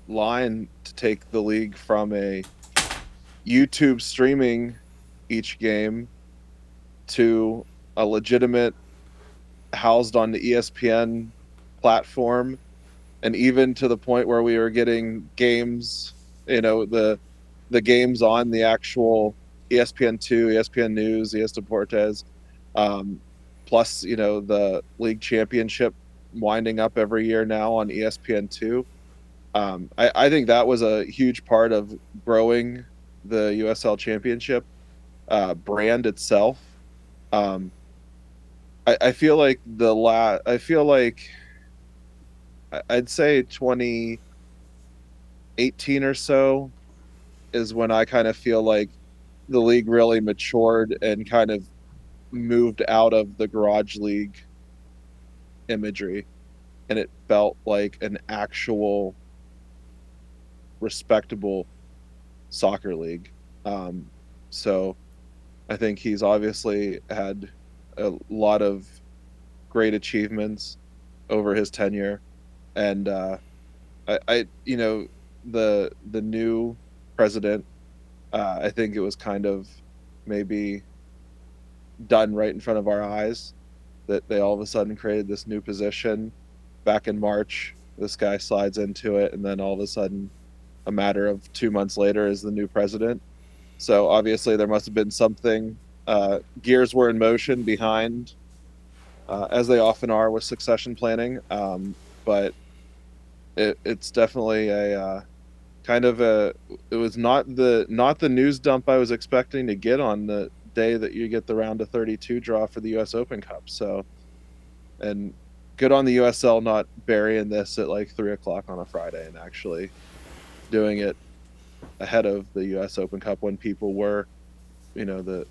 line to take the league from a YouTube streaming each game to a legitimate housed on the ESPN platform and even to the point where we were getting games you know the the games on the actual ESPN2, ESPN News, ES Deportes, um, plus you know the league championship winding up every year now on ESPN2. Um, I, I think that was a huge part of growing the USL Championship uh, brand itself. Um, I, I feel like the la I feel like I'd say 2018 or so is when I kind of feel like the league really matured and kind of moved out of the garage league imagery. And it felt like an actual respectable soccer league. Um, so i think he's obviously had a lot of great achievements over his tenure. And uh, I, I you know the the new president uh, I think it was kind of maybe done right in front of our eyes that they all of a sudden created this new position back in March. This guy slides into it, and then all of a sudden, a matter of two months later, is the new president. So obviously, there must have been something. Uh, gears were in motion behind, uh, as they often are with succession planning. Um, but it, it's definitely a uh, kind of a it was not the not the news dump I was expecting to get on the day that you get the round of 32 draw for the U.S. Open Cup. So, and good on the USL not burying this at like three o'clock on a Friday and actually doing it ahead of the U.S. Open Cup when people were, you know, the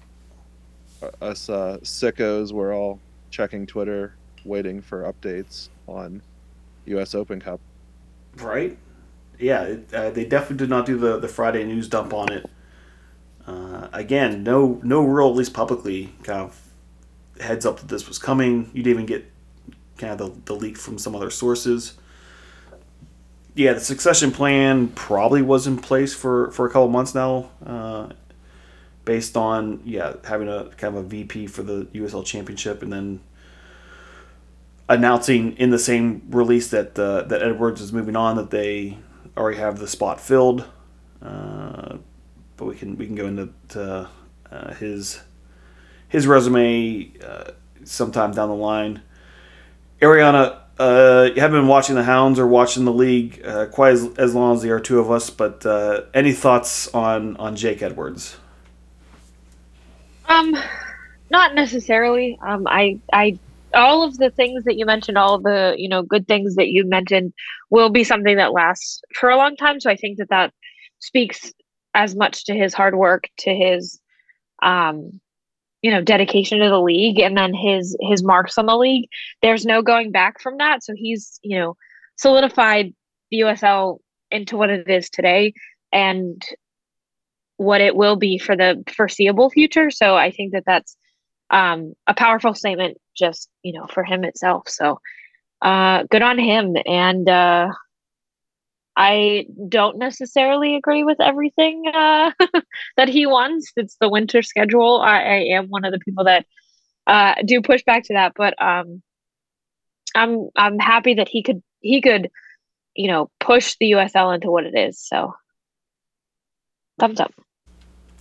uh, us uh, sickos were all checking Twitter, waiting for updates on U.S. Open Cup.
Right yeah, it, uh, they definitely did not do the, the Friday news dump on it. Uh, again, no no real, at least publicly, kind of heads up that this was coming. You didn't even get kind of the, the leak from some other sources. Yeah, the succession plan probably was in place for, for a couple months now, uh, based on yeah having a kind of a VP for the USL Championship, and then announcing in the same release that uh, that Edwards is moving on, that they already have the spot filled. Uh, but we can we can go into to, uh, his his resume uh, sometime down the line. Ariana, uh, you haven't been watching the Hounds or watching the league uh, quite as, as long as there are two of us, but uh, any thoughts on on Jake Edwards?
Um, not necessarily. Um, I, I, all of the things that you mentioned, all the you know good things that you mentioned, will be something that lasts for a long time. So I think that that speaks as much to his hard work, to his, um, you know, dedication to the league, and then his his marks on the league. There's no going back from that. So he's you know solidified the USL into what it is today, and what it will be for the foreseeable future. So I think that that's um, a powerful statement just, you know, for him itself. So uh, good on him. And uh, I don't necessarily agree with everything uh, that he wants. It's the winter schedule. I, I am one of the people that uh, do push back to that, but um, I'm I'm happy that he could he could, you know, push the USL into what it is. So thumbs up.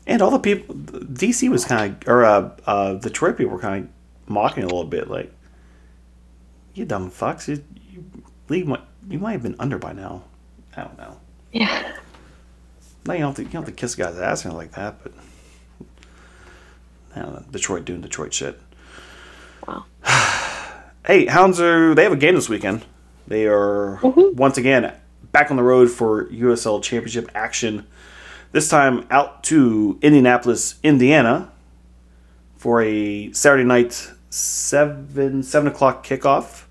And all the people, DC was kind of, or uh, uh, the Detroit people were kind of mocking a little bit, like, "You dumb fucks! You, you league might, you might have been under by now." I don't know.
Yeah.
Now you don't have to, you don't have to kiss a guy's ass or like that, but I don't know, Detroit doing Detroit shit.
Wow.
hey, Hounds are they have a game this weekend. They are
Mhm.
once again back on the road for USL Championship action. This time out to Indianapolis, Indiana, for a Saturday night seven seven o'clock kickoff.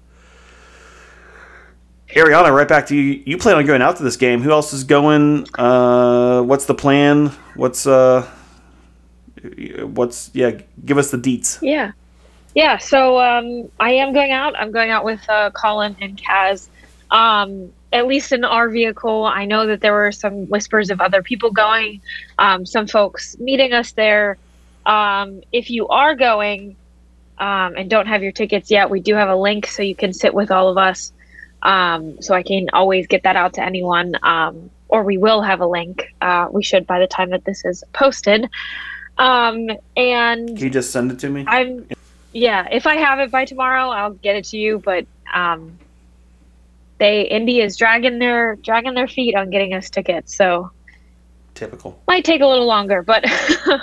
Ariana, right back to you. You plan on going out to this game. Who else is going? Uh, what's the plan? What's uh, what's yeah? Give us the deets.
Yeah. Yeah. So um, I am going out. I'm going out with uh, Colin and Kaz. Um, at least in our vehicle, I know that there were some whispers of other people going, um, some folks meeting us there. Um, if you are going um, and don't have your tickets yet, we do have a link so you can sit with all of us. Um, so I can always get that out to anyone, um, or we will have a link. Uh, we should by the time that this is posted. Um, and
Can you just send it to me?
I'm yeah, if I have it by tomorrow, I'll get it to you, but um they Indy is dragging their dragging their feet on getting us tickets, so
Typical.
might take a little longer, but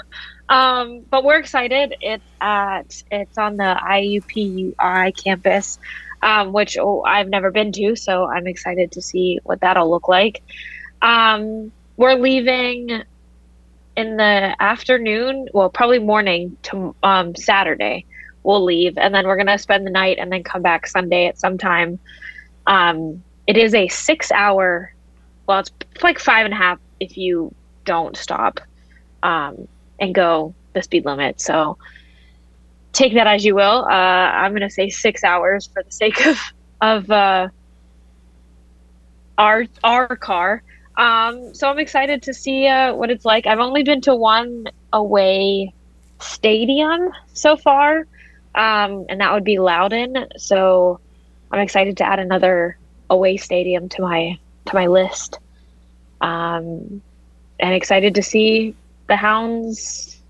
um but we're excited. It's at it's on the IUPUI campus. Um, which oh, I've never been to, so I'm excited to see what that'll look like. Um, we're leaving in the afternoon, well, probably morning to um, Saturday. We'll leave, and then we're gonna spend the night, and then come back Sunday at some time. Um, it is a six-hour. Well, it's like five and a half if you don't stop um, and go the speed limit. So take that as you will. Uh, I'm gonna say six hours for the sake of of uh, our our car. Um, so I'm excited to see uh, what it's like. I've only been to one away stadium so far, um, and that would be Loudoun. So I'm excited to add another away stadium to my to my list, um, and excited to see the Hounds.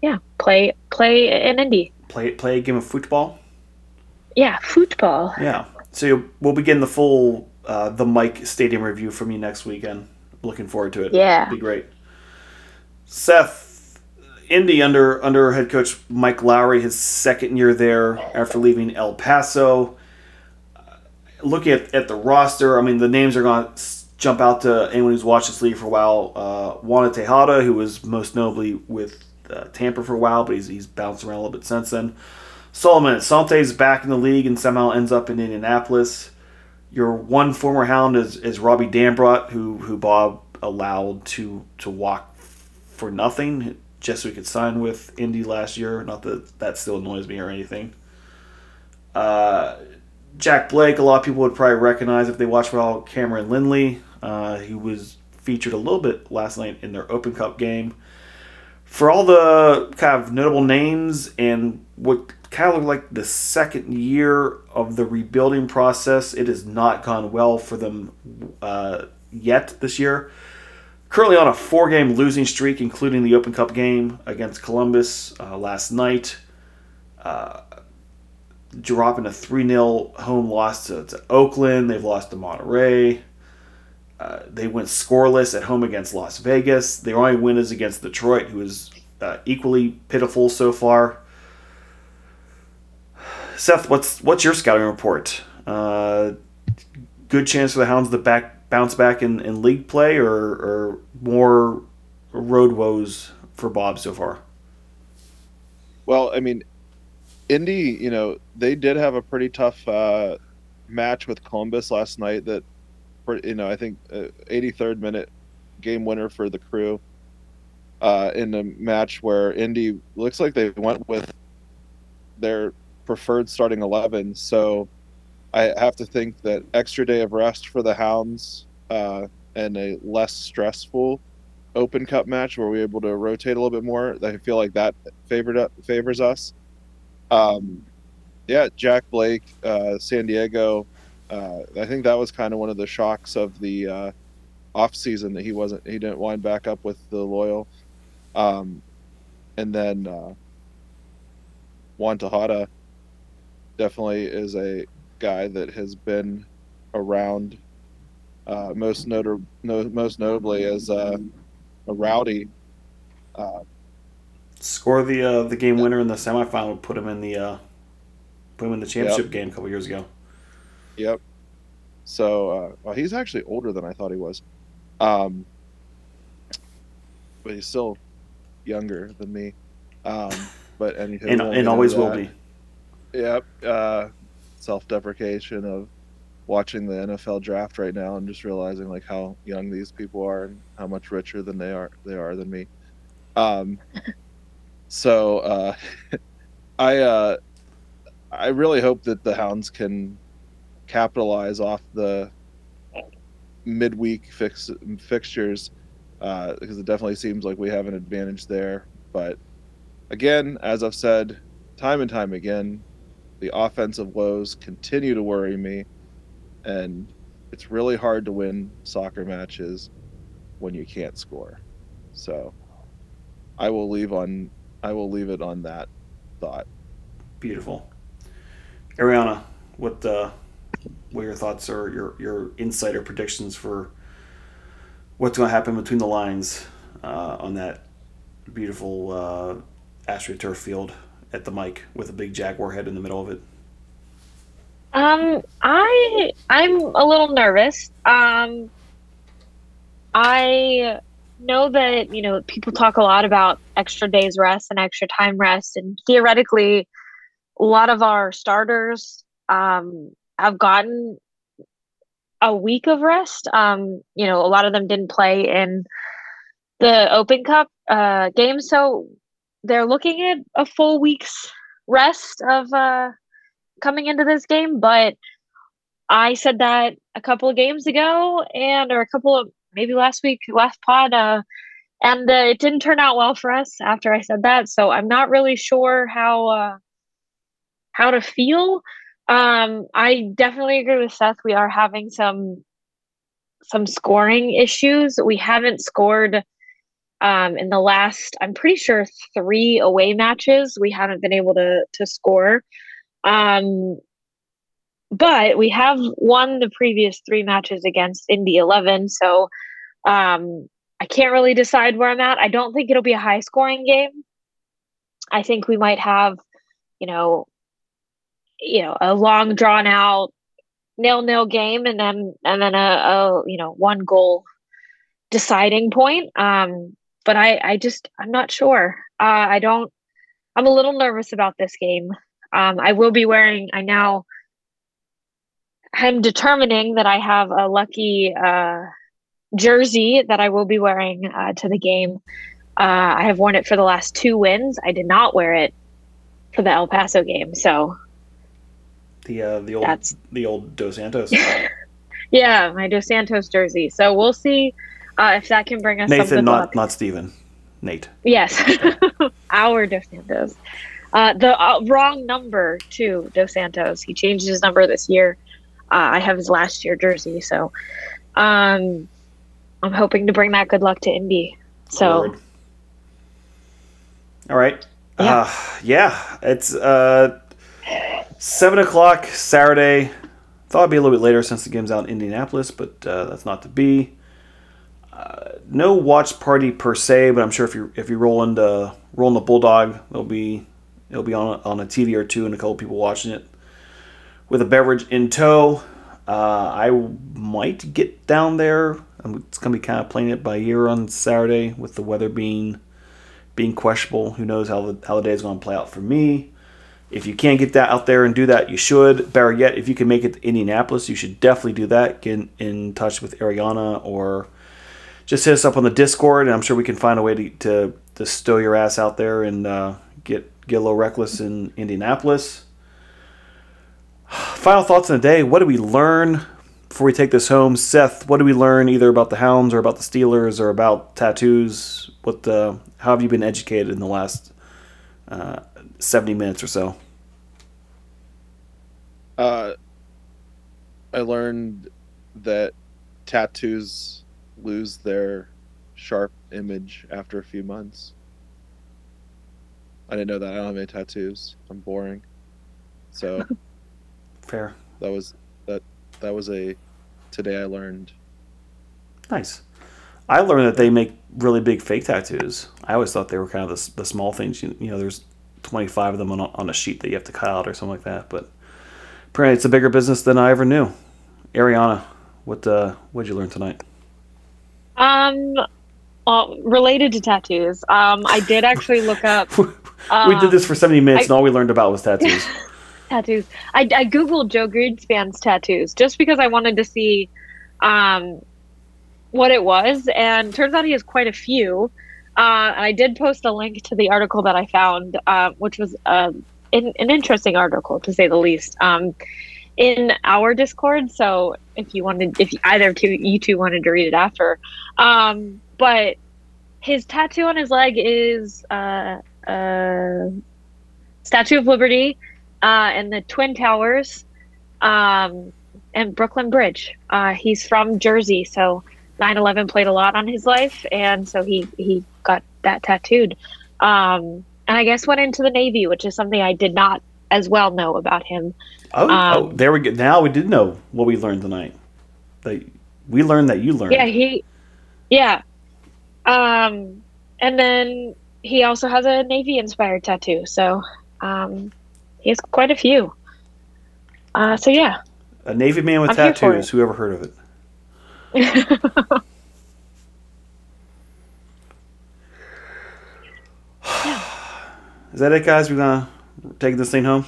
Yeah, play play in Indy.
Play play a game of football.
Yeah, football.
Yeah. So you'll- we'll begin the full uh, the Mike Stadium review from you next weekend. Looking forward to it.
Yeah.
be great. Seth, Indy under under head coach Mike Lowry, his second year there after leaving El Paso. Uh, Looking at, at the roster, I mean the names are going to jump out to anyone who's watched this league for a while. Uh, Juana Tejada, who was most notably with uh, Tampa for a while, but he's, he's bounced around a little bit since then. Solomon Asante is back in the league and somehow ends up in Indianapolis. Your one former hound is, is Robbie Dambrot, who who Bob allowed to to walk for nothing just so he could sign with Indy last year. Not that that still annoys me or anything. Uh, Jack Blake, a lot of people would probably recognize if they watched well Cameron Lindley. Uh, he was featured a little bit last night in their Open Cup game. for all the kind of notable names and what kind of looked like the second year of the rebuilding process, it has not gone well for them uh, yet this year. Currently on a four game losing streak, including the Open Cup game against Columbus uh, last night. Uh, dropping a 3 0 home loss to, to, Oakland. They've lost to Monterey. Uh, they went scoreless at home against Las Vegas. Their only win is against Detroit, who is uh, equally pitiful so far. Seth, what's what's your scouting report? Uh, good chance for the Hounds to back bounce back in, in league play, or, or more road woes for Bob so far?
Well, I mean, Indy, you know, they did have a pretty tough uh, match with Columbus last night. That, you know, I think uh, 83rd minute game winner for the crew. Uh, in a match where Indy looks like they went with their preferred starting 11. So I have to think that extra day of rest for the Hounds uh, and a less stressful Open Cup match where we're able to rotate a little bit more. I feel like that favored favors us. Um, yeah, Jack Blake, uh, San Diego. Uh, I think that was kind of one of the shocks of the uh, off season that he wasn't he didn't wind back up with the loyal. Um, and then uh, Juan Tejada definitely is a guy that has been around uh, most notor- no, most notably as uh, a rowdy. Uh,
Score the uh, the game winner in the semifinal. Put him in the uh, put him in the championship yep. game a couple years ago.
Yep. So uh, well, he's actually older than I thought he was, um, but he's still younger than me. Um, but and
and, and always will be.
Yep. Self-deprecation of watching the NFL draft right now and just realizing like how young these people are and how much richer than they are they are than me. Um, so uh, I uh, I really hope that the Hounds can capitalize off the midweek fix fixtures uh, because it definitely seems like we have an advantage there. But again, as I've said time and time again, the offensive woes continue to worry me, and it's really hard to win soccer matches when you can't score. So I will leave on I will leave it on that thought.
Beautiful. Ariana, what uh, what your thoughts are your your insider predictions for what's going to happen between the lines uh, on that beautiful uh, AstroTurf field at the mic with a big jaguar head in the middle of it?
Um, I I'm a little nervous. Um, I know that you know people talk a lot about extra days rest and extra time rest, and theoretically, a lot of our starters um, have gotten a week of rest. Um, you know, a lot of them didn't play in the Open Cup uh, game, so they're looking at a full week's rest of uh, coming into this game. But I said that a couple of games ago, and or a couple of maybe last week, last pod, uh, and uh, it didn't turn out well for us after I said that. So I'm not really sure how uh, how to feel. Um, I definitely agree with Seth. We are having some some scoring issues. We haven't scored um, in the last, I'm pretty sure, three away matches. We haven't been able to to score. Um, but we have won the previous three matches against Indy 11. So um, I can't really decide where I'm at. I don't think it'll be a high scoring game. I think we might have, you know, you know, a long drawn out nil nil game and then and then a, a you know one goal deciding point. Um, but I I just I'm not sure. Uh, I don't. I'm a little nervous about this game. Um, I will be wearing. I now. I'm determining that I have a lucky uh, jersey that I will be wearing uh, to the game. Uh, I have worn it for the last two wins. I did not wear it for the El Paso game, so
the uh, the old That's... the old Dos Santos.
yeah, my Dos Santos jersey. So we'll see uh, if that can bring us
Nathan, not not Steven. Nate.
Yes, our Dos Santos. Uh, the uh, wrong number too, Dos Santos. He changed his number this year. Uh, I have his last year jersey, so um, I'm hoping to bring that good luck to Indy. So,
Word. All right.
Yeah.
Uh, yeah. It's uh, seven o'clock Saturday. Thought it'd be a little bit later since the game's out in Indianapolis, but uh, that's not to be. Uh, no watch party per se, but I'm sure if you if you roll into roll the Bulldog, it'll be it'll be on a, on a TV or two and a couple people watching it with a beverage in tow. Uh, I might get down there. It's gonna be kind of playing it by ear on Saturday with the weather being being questionable. Who knows how the how the day is to play out for me? If you can't get that out there and do that, you should. Better yet, if you can make it to Indianapolis, you should definitely do that. Get in touch with Ariana or just hit us up on the Discord, and I'm sure we can find a way to to, to stow your ass out there and uh, get get a little reckless in Indianapolis. Final thoughts on the day. What did we learn before we take this home? Seth, what did we learn either about the Hounds or about the Steelers or about tattoos? What the, how have you been educated in the last uh, 70 minutes or so?
Uh, I learned that tattoos lose their sharp image after a few months. I didn't know that. I don't have any tattoos. I'm boring. So
Fair.
that was that that was a today I learned.
Nice. I learned that they make really big fake tattoos. I always thought they were kind of the, the small things. You, you know, there's 25 of them on a, on a sheet that you have to cut out or something like that. But apparently, it's a bigger business than I ever knew. Ariana, what uh, what did you learn tonight?
Um, well, related to tattoos, um, I did actually look up
we did this for 70 minutes,
I-
and all we learned about was tattoos.
tattoos. I, I googled Joe Greenspan's tattoos just because I wanted to see um, what it was, and turns out he has quite a few. Uh, and I did post a link to the article that I found, uh, which was uh, an, an interesting article to say the least, um, in our Discord. So if you wanted, if either two you two wanted to read it after, um, but his tattoo on his leg is uh, uh, Statue of Liberty uh, and the Twin Towers, um, and Brooklyn Bridge. Uh, he's from Jersey, so 9/11 played a lot on his life, and so he he got that tattooed. Um, and I guess went into the Navy, which is something I did not as well know about him.
Oh, oh,
Um,
there we go. Now we did know what we learned tonight. That we learned that you learned.
Yeah, he, yeah. Um, and then he also has a Navy-inspired tattoo, so um, he has quite a few. Uh, so yeah.
A Navy man with
I'm
tattoos.
it.
Who ever heard of it? Is that it, guys? We're gonna take this thing home.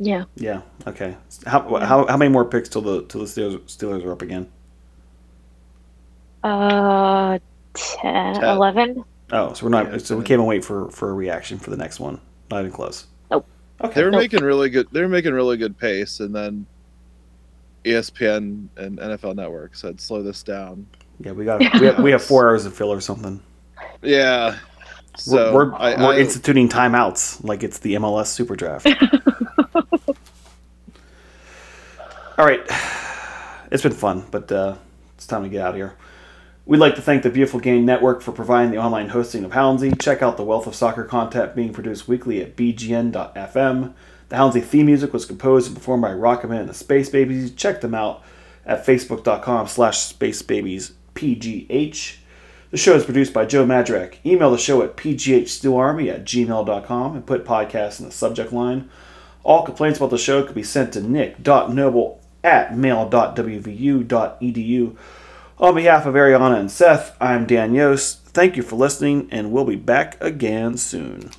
Yeah.
Yeah. Okay. How, how, how many more picks till the till the Steelers, Steelers are up again?
Uh, 10,
Ten.
11.
Oh, so we're not.
Yeah,
so we
ten.
can't wait for for a reaction for the next one. Not even close.
Nope.
Okay.
They were
Nope.
making really good. They were making really good pace, and then ESPN and NFL Network said, "Slow this down."
yeah, we got we have, we have four hours of fill or something.
Yeah. So
we're we're,
I,
we're
I-
instituting timeouts like it's the MLS Super Draft. All right, it's been fun, but uh, it's time to get out of here. We'd like to thank the Beautiful Game Network for providing the online hosting of Houndsy. Check out the wealth of soccer content being produced weekly at bgn.fm. The Houndsy theme music was composed and performed by Rocketman and the Space Babies. Check them out at facebook.com slash spacebabiespgh. The show is produced by Joe Madrak. Email the show at pghsteelarmy at gmail.com and put podcast in the subject line. All complaints about the show could be sent to nick.noble at mail.wvu.edu. On behalf of Ariana and Seth, I'm Dan Yost. Thank you for listening, and we'll be back again soon.